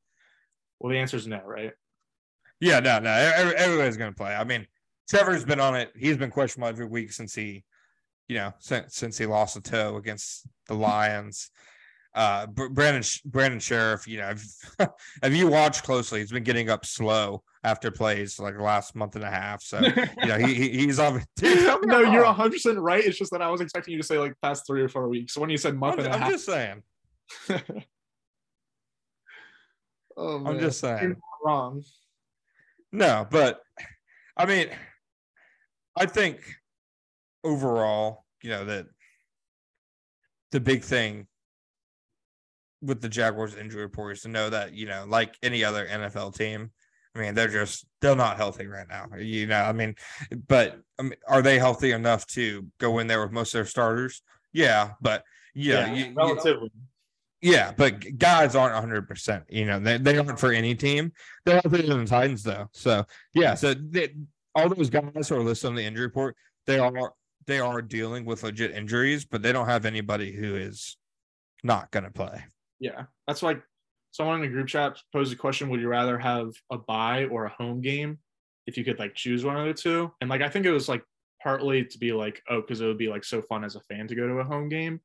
Well, the answer is no, right? Yeah, no, no. Everybody's going to play. I mean, Trevor's been on it. He's been questionable every week since he, you know, since, since he lost a toe against the Lions. Uh, Brandon Brandon Scherff, you know, if, if you watch closely, he's been getting up slow after plays like the last month and a half. So you know, he, he he's on. Dude, no, you're on. 100 percent right. It's just that I was expecting you to say like past three or four weeks. So when you said month I'm, and a I'm half, just saying. oh, I'm man. just You're saying. not wrong. No, but I mean, I think overall, you know, that the big thing with the Jaguars injury report is to know that, you know, like any other NFL team, I mean, they're just they're not healthy right now. You know, I mean, but I mean, are they healthy enough to go in there with most of their starters? Yeah, but yeah, you- you- relatively. yeah, but guys aren't 100%. You know, they, they aren't for any team. They're healthier than the Titans, though. So, yeah, so they, all those guys who are listed on the injury report, they are they are dealing with legit injuries, but they don't have anybody who is not going to play. Yeah, that's like someone in the group chat posed a question: Would you rather have a bye or a home game if you could like choose one of the two? And like I think it was like partly to be like, oh, because it would be like so fun as a fan to go to a home game,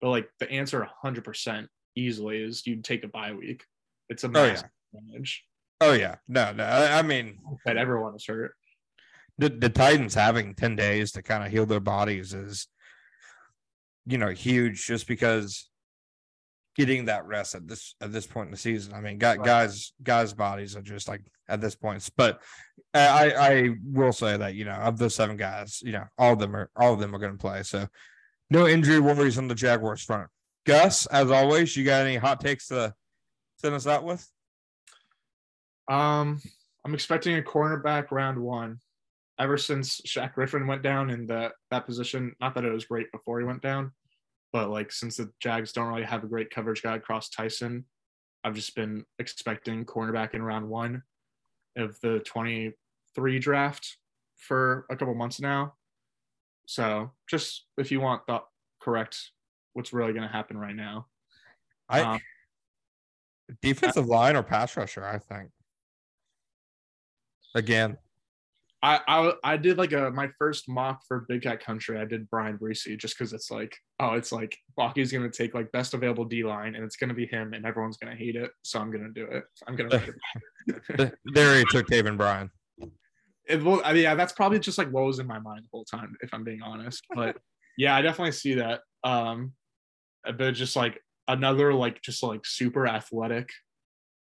but like the answer 100% easily is you'd take a bye week. It's a Oh, massive advantage Oh yeah, no, no. I, I mean, that everyone is hurt. the the Titans having ten days to kind of heal their bodies is, you know, huge. Just because getting that rest at this at this point in the season. I mean, got guys guys' bodies are just like at this point. But I I will say that you know of the seven guys, you know, all of them are all of them are going to play. So no injury worries on the Jaguars front. Gus, as always, you got any hot takes to send us out with? Um, I'm expecting a cornerback round one. Ever since Shaq Griffin went down in the that position, not that it was great before he went down, but like since the Jags don't really have a great coverage guy across Tyson, I've just been expecting cornerback in round one of the 23 draft for a couple months now. So just if you want the correct what's really going to happen right now. I Um, defensive line or pass rusher, I think. Again, I, I I did like a my first mock for Big Cat Country. I did Bryan Bresee just because it's like oh it's like Baalke's gonna take like best available D line and it's gonna be him and everyone's gonna hate it so I'm gonna do it. I'm gonna. it. th- there he took Taven Bryan. it will, I mean, yeah, that's probably just like what was in my mind the whole time if I'm being honest. But yeah, I definitely see that. Um, but just like another like just like super athletic,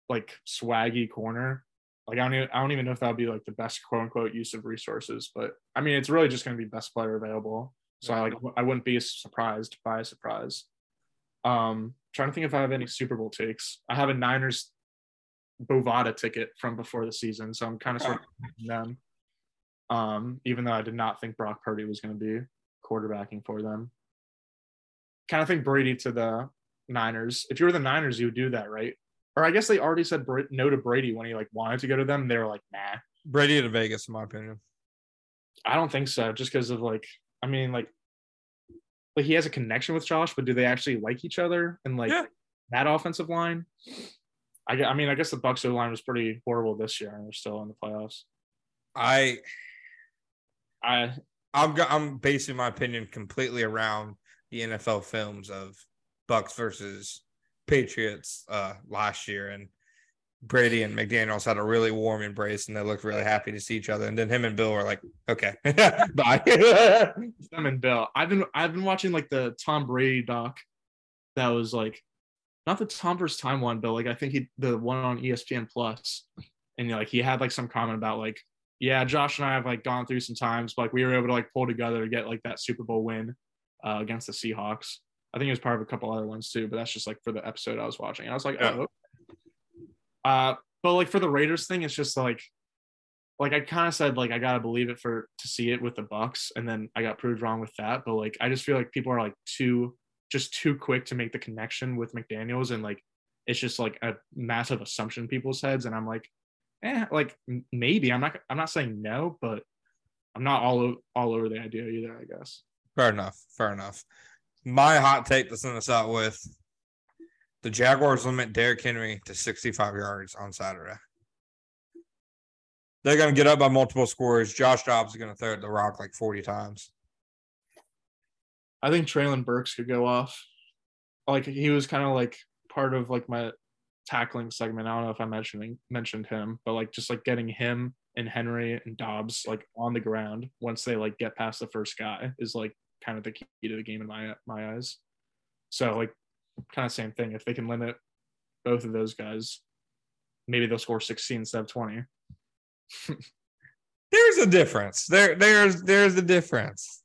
like swaggy corner. Like I don't even, I don't even know if that'd be like the best quote unquote use of resources, but I mean it's really just going to be best player available. So I like I wouldn't be surprised by a surprise. Um, trying to think if I have any Super Bowl takes. I have a Niners Bovada ticket from before the season, so I'm kind of sort of them. Um, even though I did not think Brock Purdy was going to be quarterbacking for them. Kind of think Brady to the Niners. If you were the Niners, you would do that, right? Or I guess they already said no to Brady when he like wanted to go to them. They were like, nah. Brady to Vegas, in my opinion. I don't think so. Just because of like, I mean, like, like he has a connection with Josh, but do they actually like each other? And like Yeah. that offensive line, I, I mean, I guess the Bucks O line was pretty horrible this year, and they're still in the playoffs. I I I'm I'm basing my opinion completely around the NFL films of Bucks versus Patriots uh last year and Brady and McDaniels had a really warm embrace and they looked really happy to see each other. And then him and Bill were like, okay, bye. them and Bill. I've been I've been watching like the Tom Brady doc that was like not the Tom versus Time one, but like I think he the one on ESPN Plus, and like he had like some comment about like yeah, Josh and I have like gone through some times, but like we were able to like pull together to get like that Super Bowl win uh, against the Seahawks. I think it was part of a couple other ones too, but that's just like for the episode I was watching. I was like, Yeah. oh. Uh, but like for the Raiders thing, it's just like like I kind of said like I gotta believe it for to see it with the Bucks, and then I got proved wrong with that. But like I just feel like people are like too just too quick to make the connection with McDaniel's, and like it's just like a massive assumption in people's heads. And I'm like, eh, like maybe I'm not I'm not saying no, but I'm not all all over the idea either. I guess. fair enough. Fair enough. My hot take to send us out with the Jaguars limit Derrick Henry to 65 yards on Saturday. They're going to get up by multiple scores. Josh Dobbs is going to throw the rock like 40 times. I think Treylon Burks could go off. Like he was kind of like part of like my tackling segment. I don't know if I mentioning mentioned him, but like just like getting him and Henry and Dobbs like on the ground once they like get past the first guy is like kind of the key to the game in my my eyes. So like kind of same thing. If they can limit both of those guys, maybe they'll score 16 instead of 20. There's a difference. There, there's, there's a difference.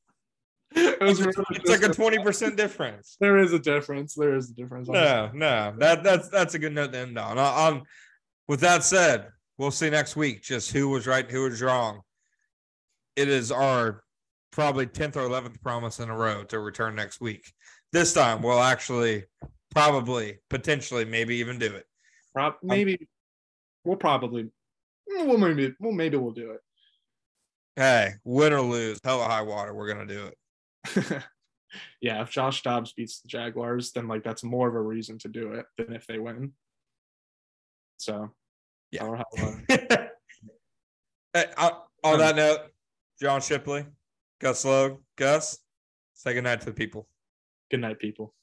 It It's, really it's like a twenty percent difference. There is a difference. There is a difference. No, no, that that's that's a good note to end on. Um, with that said, we'll see next week just who was right, who was wrong. It is our probably tenth or eleventh promise in a row to return next week. This time we'll actually probably potentially maybe even do it. Prob- um, maybe we'll probably mm, well maybe well maybe we'll do it. Hey, win or lose, hell or high water, we're gonna do it. yeah, if Josh Dobbs beats the Jaguars, then like that's more of a reason to do it than if they win. So Yeah. Have Hey, uh, on um, that note, John Shipley, Gus Logue, Gus, say goodnight to the people. good night, people.